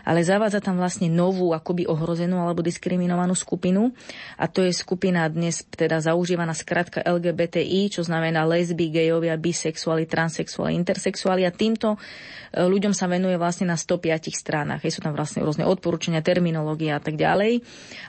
ale zavádza tam vlastne novú, akoby ohrozenú alebo diskriminovanú skupinu. A to je skupina dnes teda zaužívaná skratka LGBTI, čo znamená lesby, gejovia, bisexuáli, transexuáli, intersexuáli. A týmto ľuďom sa venuje vlastne na 105 stránach. Je sú tam vlastne rôzne odporúčania, terminológia a tak ďalej.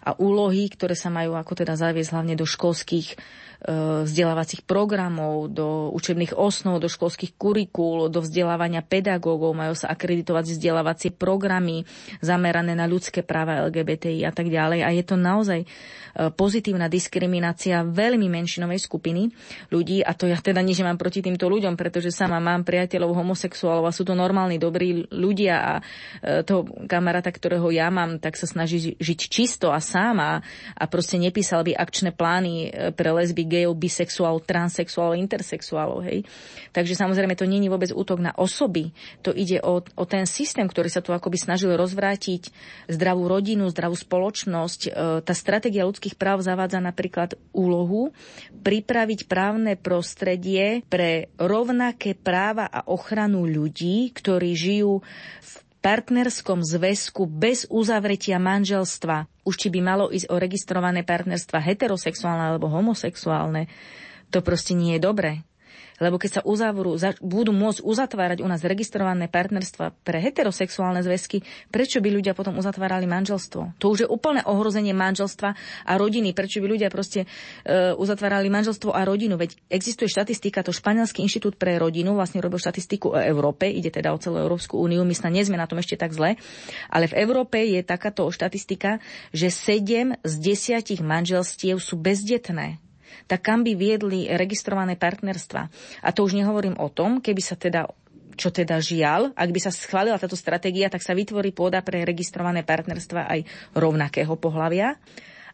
A úlohy, ktoré sa majú ako teda zaviesť hlavne do školských E, vzdelávacích programov, do učebných osnov, do školských kurikúl, do vzdelávania pedagógov, majú sa akreditovať vzdelávacie programy zamerané na ľudské práva LGBTI a tak ďalej. A je to naozaj E, pozitívna diskriminácia veľmi menšinovej skupiny ľudí a to ja teda nič mám proti týmto ľuďom, pretože sama mám priateľov homosexuálov a sú to normálni, dobrí ľudia a e, toho kamaráta, ktorého ja mám, tak sa snaží žiť čisto a sám a, proste nepísal by akčné plány e, pre lesby, gejov, bisexuálov, transexuálov, intersexuálov. Hej. Takže samozrejme to není vôbec útok na osoby, to ide o, o ten systém, ktorý sa tu akoby snažil rozvrátiť zdravú rodinu, zdravú spoločnosť. Tá stratégia ľudských práv zavádza napríklad úlohu pripraviť právne prostredie pre rovnaké práva a ochranu ľudí, ktorí žijú v partnerskom zväzku bez uzavretia manželstva. Už či by malo ísť o registrované partnerstva heterosexuálne alebo homosexuálne, to proste nie je dobré. Lebo keď sa uzavrú, budú môcť uzatvárať u nás registrované partnerstva pre heterosexuálne zväzky, prečo by ľudia potom uzatvárali manželstvo? To už je úplne ohrozenie manželstva a rodiny. Prečo by ľudia proste e, uzatvárali manželstvo a rodinu? Veď existuje štatistika, to Španielský inštitút pre rodinu vlastne robil štatistiku o Európe, ide teda o celú Európsku úniu, my sa nie sme na tom ešte tak zle, ale v Európe je takáto štatistika, že 7 z 10 manželstiev sú bezdetné tak kam by viedli registrované partnerstva. A to už nehovorím o tom, keby sa teda čo teda žiaľ, ak by sa schválila táto stratégia, tak sa vytvorí pôda pre registrované partnerstva aj rovnakého pohľavia.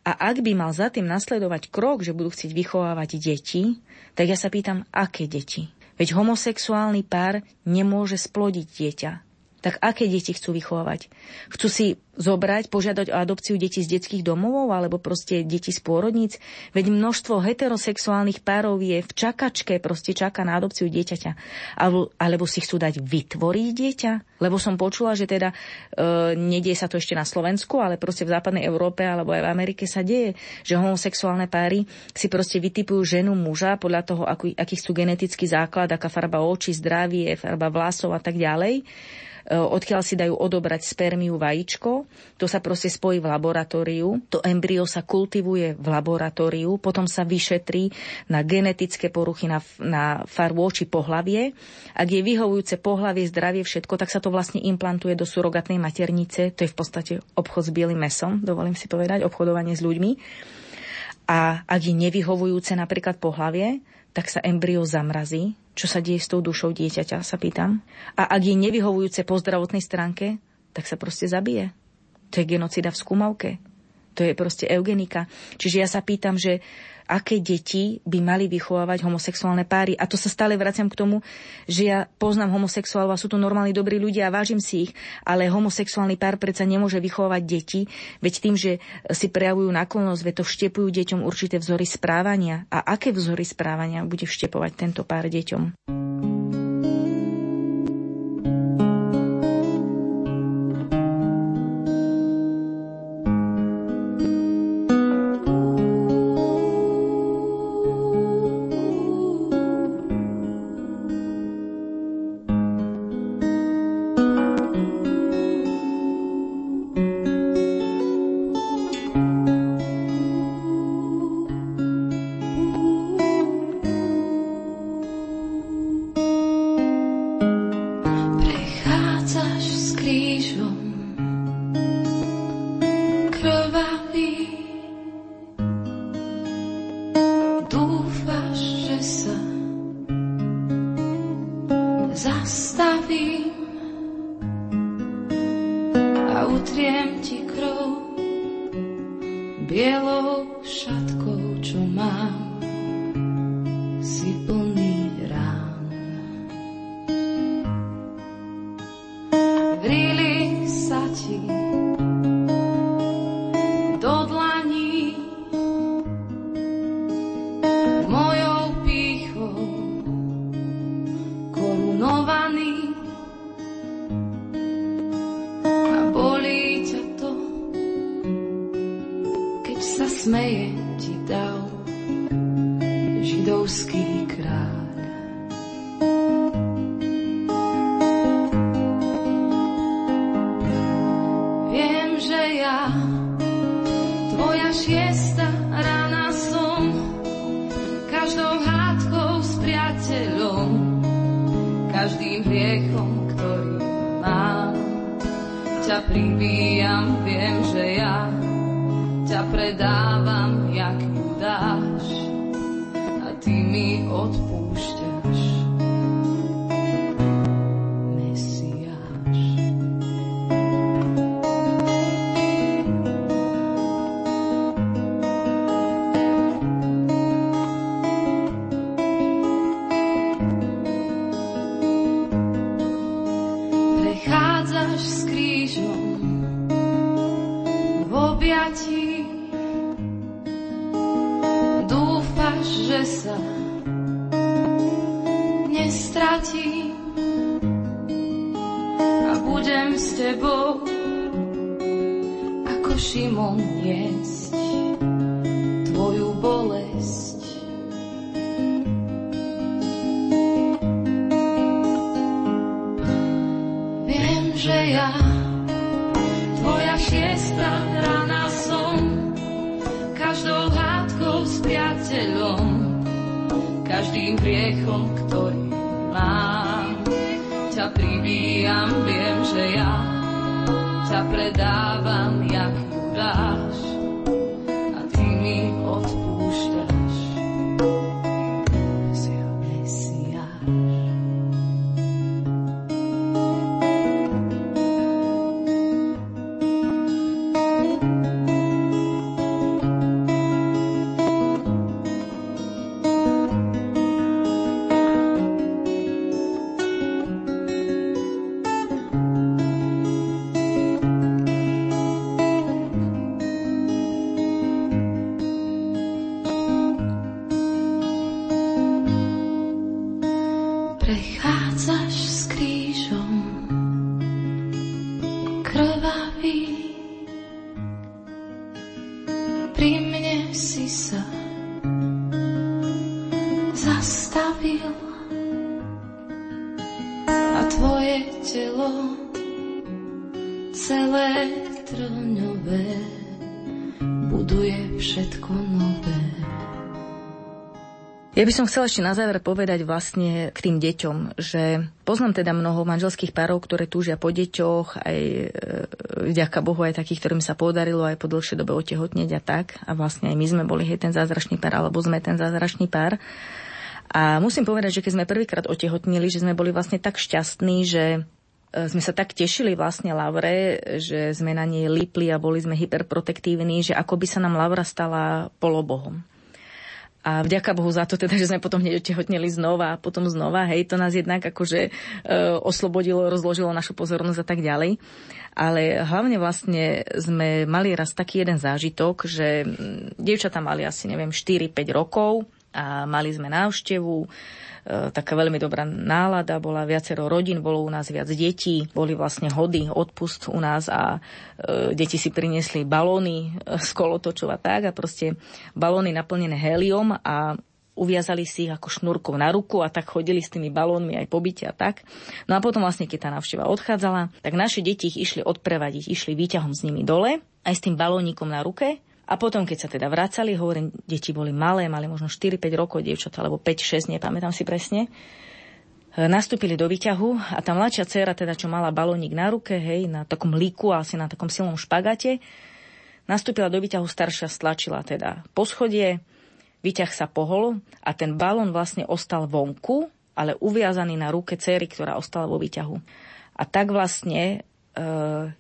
A ak by mal za tým nasledovať krok, že budú chcieť vychovávať deti, tak ja sa pýtam, aké deti? Veď homosexuálny pár nemôže splodiť dieťa tak aké deti chcú vychovávať? Chcú si zobrať, požiadať o adopciu detí z detských domov alebo proste deti z pôrodníc? Veď množstvo heterosexuálnych párov je v čakačke, proste čaká na adopciu dieťaťa. Alebo, alebo si chcú dať vytvoriť dieťa? Lebo som počula, že teda e, nedie sa to ešte na Slovensku, ale proste v západnej Európe alebo aj v Amerike sa deje, že homosexuálne páry si proste vytipujú ženu muža podľa toho, aký, aký chcú genetický základ, aká farba očí, zdravie, farba vlasov a tak ďalej odkiaľ si dajú odobrať spermiu vajíčko. To sa proste spojí v laboratóriu. To embryo sa kultivuje v laboratóriu, potom sa vyšetrí na genetické poruchy, na, na farbu či pohlavie. Ak je vyhovujúce pohlavie, zdravie, všetko, tak sa to vlastne implantuje do surogatnej maternice. To je v podstate obchod s bielým mesom, dovolím si povedať, obchodovanie s ľuďmi. A ak je nevyhovujúce napríklad pohlavie, tak sa embryo zamrazí. Čo sa deje s tou dušou dieťaťa, sa pýtam. A ak je nevyhovujúce po zdravotnej stránke, tak sa proste zabije. To je genocida v skúmavke. To je proste eugenika. Čiže ja sa pýtam, že aké deti by mali vychovávať homosexuálne páry. A to sa stále vraciam k tomu, že ja poznám homosexuálov a sú to normálni dobrí ľudia a vážim si ich, ale homosexuálny pár predsa nemôže vychovávať deti, veď tým, že si prejavujú náklonnosť, veď to vštepujú deťom určité vzory správania. A aké vzory správania bude vštepovať tento pár deťom?
Sa nestratím a budem s tebou ako Šimon niesť
by som chcela ešte na záver povedať vlastne k tým deťom, že poznám teda mnoho manželských párov, ktoré túžia po deťoch, aj e, vďaka Bohu aj takých, ktorým sa podarilo aj po dlhšej dobe otehotneť a tak. A vlastne aj my sme boli hej, ten zázračný pár, alebo sme ten zázračný pár. A musím povedať, že keď sme prvýkrát otehotnili, že sme boli vlastne tak šťastní, že e, sme sa tak tešili vlastne Laure, že sme na nej lipli a boli sme hyperprotektívni, že ako by sa nám Laura stala polobohom. A vďaka Bohu za to teda, že sme potom hneď otehotneli znova a potom znova, hej, to nás jednak akože e, oslobodilo, rozložilo našu pozornosť a tak ďalej. Ale hlavne vlastne sme mali raz taký jeden zážitok, že mm, dievčatá mali asi, neviem, 4-5 rokov a mali sme návštevu, taká veľmi dobrá nálada, bola viacero rodín, bolo u nás viac detí, boli vlastne hody, odpust u nás a e, deti si priniesli balóny e, z kolotočov a tak a proste balóny naplnené héliom a uviazali si ich ako šnúrkov na ruku a tak chodili s tými balónmi aj po byte a tak. No a potom vlastne, keď tá návšteva odchádzala, tak naše deti ich išli odprevadiť, išli výťahom s nimi dole, aj s tým balónikom na ruke a potom, keď sa teda vracali, hovorím, deti boli malé, mali možno 4-5 rokov dievčatá, alebo 5-6, nepamätám si presne, e, nastúpili do výťahu a tá mladšia dcera, teda čo mala balónik na ruke, hej, na takom líku, asi na takom silnom špagate, nastúpila do výťahu, staršia stlačila teda po schodie, výťah sa pohol a ten balón vlastne ostal vonku, ale uviazaný na ruke cery, ktorá ostala vo výťahu. A tak vlastne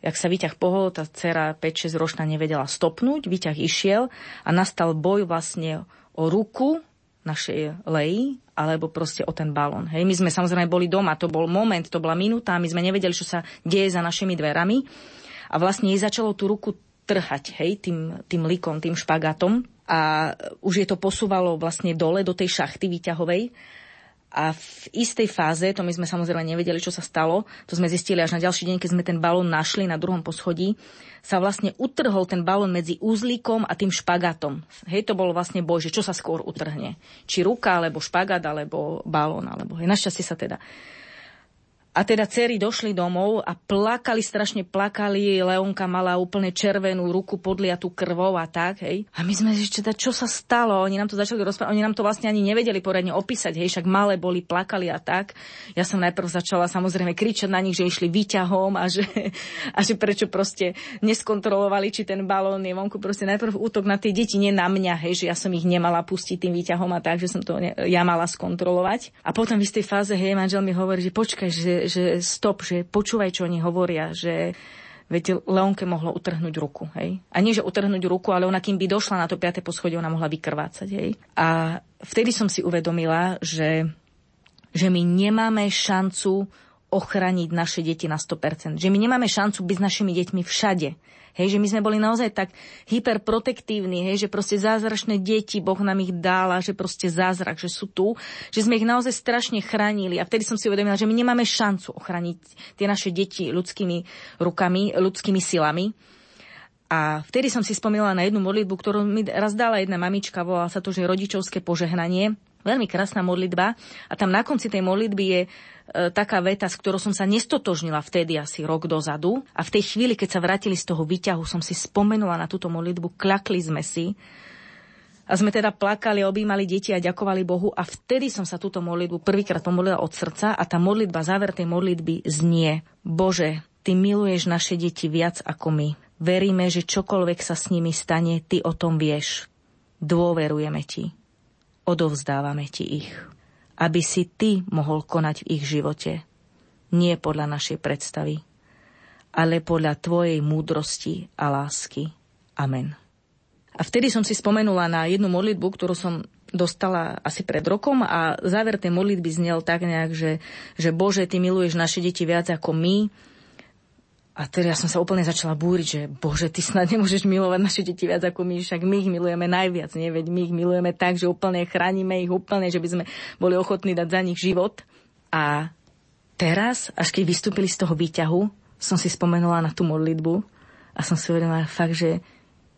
jak sa výťah pohol, tá dcera 5-6 ročná nevedela stopnúť, výťah išiel a nastal boj vlastne o ruku našej leji, alebo proste o ten balón. Hej, my sme samozrejme boli doma, to bol moment, to bola minúta, my sme nevedeli, čo sa deje za našimi dverami. A vlastne jej začalo tú ruku trhať, hej, tým, tým likom, tým špagátom a už je to posúvalo vlastne dole do tej šachty výťahovej A v istej fáze, to my sme samozrejme nevedeli, čo sa stalo, to sme zistili až na ďalší deň, keď sme ten balón našli na druhom poschodí, sa vlastne utrhol ten balón medzi úzlíkom a tým špagátom. Hej, to bolo vlastne boj, že čo sa skôr utrhne. Či ruka, alebo špagát, alebo balón, alebo hej, našťastie sa teda a teda cery došli domov a plakali, strašne plakali. Leonka mala úplne červenú ruku podliatú krvou a tak, hej. A my sme že teda, čo sa stalo? Oni nám to začali rozprávať, oni nám to vlastne ani nevedeli poradne opísať, hej, však malé boli, plakali a tak. Ja som najprv začala samozrejme kričať na nich, že išli výťahom a že, a že prečo proste neskontrolovali, či ten balón je vonku. Proste najprv útok na tie deti, nie na mňa, hej, že ja som ich nemala pustiť tým výťahom a tak, že som to ne, ja mala skontrolovať. A potom v istej fáze, hej, manžel mi hovorí, že počkaj, že, že stop, že počúvaj, čo oni hovoria, že Viete, Leonke mohlo utrhnúť ruku, hej. A nie, že utrhnúť ruku, ale ona, kým by došla na to 5. poschodie, ona mohla vykrvácať, hej. A vtedy som si uvedomila, že, že my nemáme šancu ochraniť naše deti na 100%. Že my nemáme šancu byť s našimi deťmi všade. Hej, že my sme boli naozaj tak hyperprotektívni, hej, že proste zázračné deti, Boh nám ich dála, že proste zázrak, že sú tu, že sme ich naozaj strašne chránili. A vtedy som si uvedomila, že my nemáme šancu ochraniť tie naše deti ľudskými rukami, ľudskými silami. A vtedy som si spomínala na jednu modlitbu, ktorú mi raz dala jedna mamička, volala sa to, že rodičovské požehnanie. Veľmi krásna modlitba. A tam na konci tej modlitby je taká veta, s ktorou som sa nestotožnila vtedy asi rok dozadu. A v tej chvíli, keď sa vrátili z toho výťahu, som si spomenula na túto modlitbu, klakli sme si a sme teda plakali, objímali deti a ďakovali Bohu a vtedy som sa túto modlitbu prvýkrát pomodlila od srdca a tá modlitba, záver tej modlitby znie Bože, Ty miluješ naše deti viac ako my. Veríme, že čokoľvek sa s nimi stane, Ty o tom vieš. Dôverujeme Ti. Odovzdávame Ti ich aby si ty mohol konať v ich živote. Nie podľa našej predstavy, ale podľa tvojej múdrosti a lásky. Amen. A vtedy som si spomenula na jednu modlitbu, ktorú som dostala asi pred rokom a záver tej modlitby znel tak nejak, že, že Bože, Ty miluješ naše deti viac ako my, a teda ja som sa úplne začala búriť, že bože, ty snad nemôžeš milovať naše deti viac ako my, však my ich milujeme najviac, nie? Veď my ich milujeme tak, že úplne chránime ich úplne, že by sme boli ochotní dať za nich život. A teraz, až keď vystúpili z toho výťahu, som si spomenula na tú modlitbu a som si uvedomila fakt, že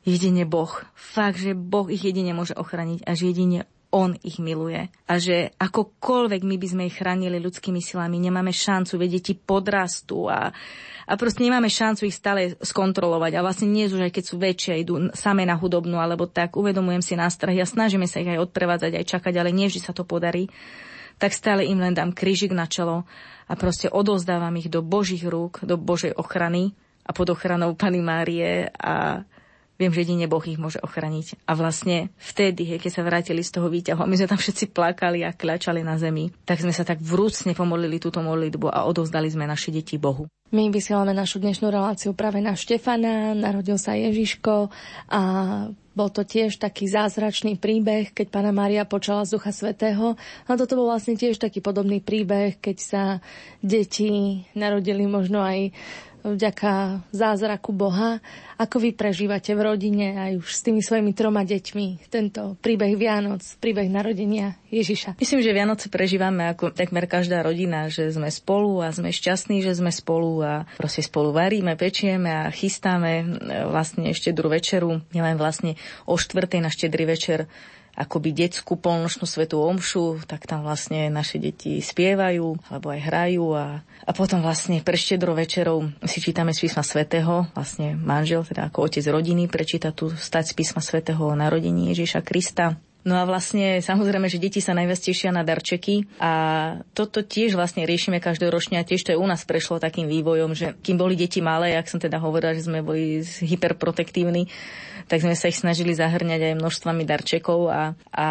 jedine Boh, fakt, že Boh ich jedine môže ochraniť a že jedine on ich miluje. A že akokoľvek my by sme ich chránili ľudskými silami, nemáme šancu, veď deti podrastú a, a proste nemáme šancu ich stále skontrolovať. A vlastne nie už aj keď sú väčšie, idú same na hudobnú, alebo tak, uvedomujem si nástrahy a snažíme sa ich aj odprevádzať, aj čakať, ale nie vždy sa to podarí. Tak stále im len dám krížik na čelo a proste odozdávam ich do Božích rúk, do Božej ochrany a pod ochranou Pany Márie a Viem, že jedine Boh ich môže ochraniť. A vlastne vtedy, hej, keď sa vrátili z toho výťahu a my sme tam všetci plakali a kľačali na zemi, tak sme sa tak vrúcne pomodlili túto modlitbu a odovzdali sme naše deti Bohu.
My vysielame našu dnešnú reláciu práve na Štefana, narodil sa Ježiško a bol to tiež taký zázračný príbeh, keď pána Mária počala z Ducha Svetého. A toto bol vlastne tiež taký podobný príbeh, keď sa deti narodili možno aj vďaka zázraku Boha. Ako vy prežívate v rodine aj už s tými svojimi troma deťmi tento príbeh Vianoc, príbeh narodenia Ježiša?
Myslím, že Vianoce prežívame ako takmer každá rodina, že sme spolu a sme šťastní, že sme spolu a proste spolu varíme, pečieme a chystáme vlastne ešte druhú večeru. Nielen vlastne o štvrtej na štedrý večer akoby detskú polnočnú svetú omšu, tak tam vlastne naše deti spievajú alebo aj hrajú a, a potom vlastne pre štedro večerou si čítame z písma svätého, vlastne manžel, teda ako otec rodiny, prečíta tu stať z písma svätého o narodení Ježiša Krista. No a vlastne samozrejme, že deti sa najviac tešia na darčeky a toto tiež vlastne riešime každoročne a tiež to aj u nás prešlo takým vývojom, že kým boli deti malé, jak som teda hovorila, že sme boli hyperprotektívni, tak sme sa ich snažili zahrňať aj množstvami darčekov a, a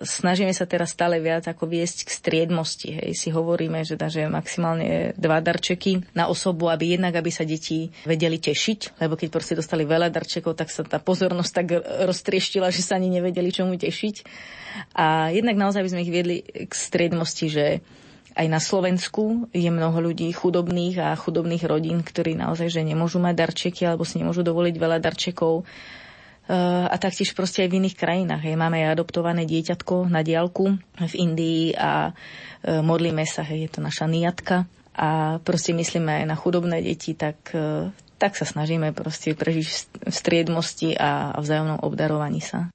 snažíme sa teraz stále viac ako viesť k striedmosti. Hej. Si hovoríme, že, že maximálne dva darčeky na osobu, aby jednak, aby sa deti vedeli tešiť, lebo keď proste dostali veľa darčekov, tak sa tá pozornosť tak roztrieštila, že sa ani nevedeli čomu tešiť. A jednak naozaj by sme ich viedli k striedmosti, že aj na Slovensku je mnoho ľudí chudobných a chudobných rodín, ktorí naozaj že nemôžu mať darčeky alebo si nemôžu dovoliť veľa darčekov. a taktiež proste aj v iných krajinách. Hej. Máme aj adoptované dieťatko na diálku v Indii a e, modlíme sa, hej, je to naša niatka a proste myslíme aj na chudobné deti, tak, e, tak sa snažíme proste prežiť v striedmosti a vzájomnom obdarovaní sa.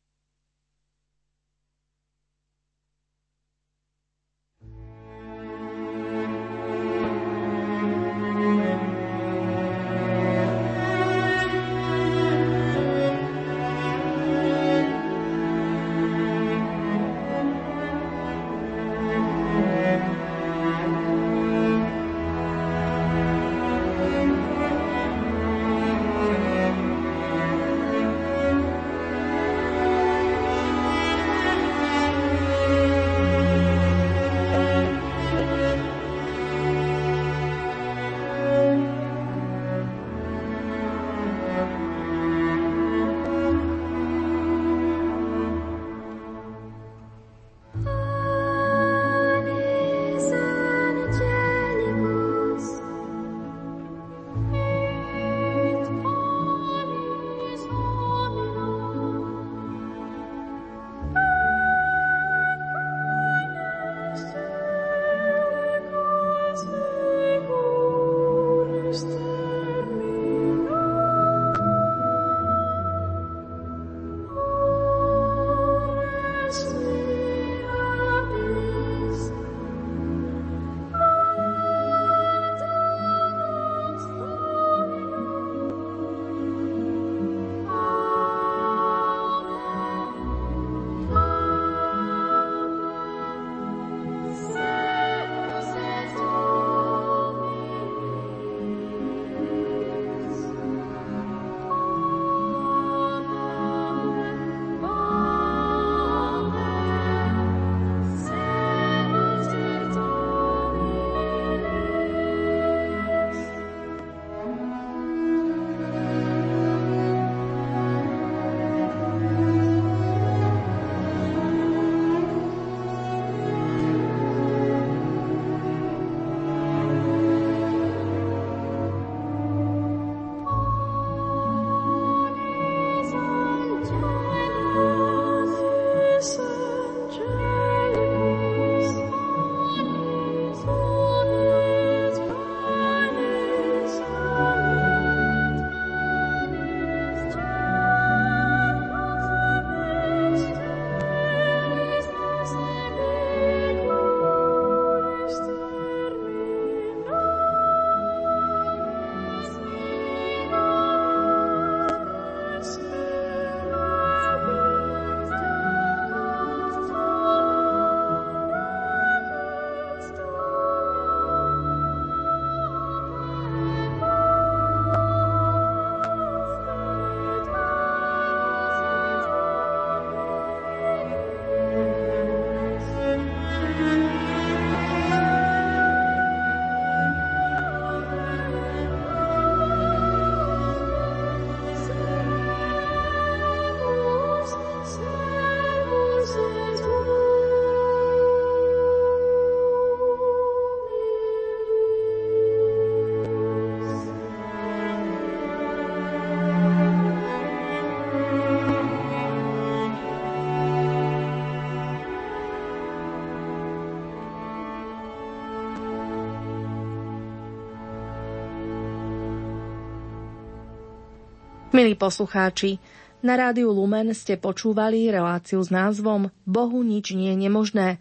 Milí poslucháči, na rádiu Lumen ste počúvali reláciu s názvom Bohu nič nie je nemožné.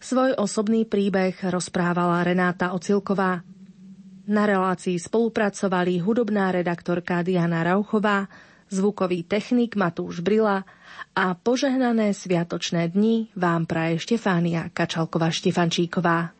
Svoj osobný príbeh rozprávala Renáta Ocilková. Na relácii spolupracovali hudobná redaktorka Diana Rauchová, zvukový technik Matúš Brila a požehnané sviatočné dni vám praje Štefánia Kačalková-Štefančíková.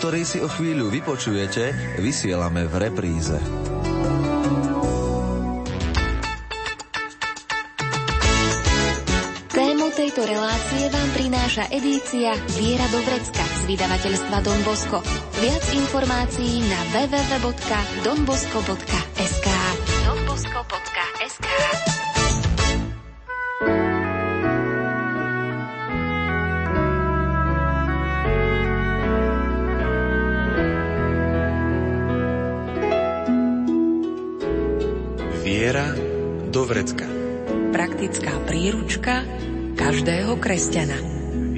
Ktorý si o chvíľu vypočujete, vysielame v repríze.
Tému tejto relácie vám prináša edícia Viera do vrecka z vydavateľstva Don Bosco. Viac informácií na www.donbosco.sk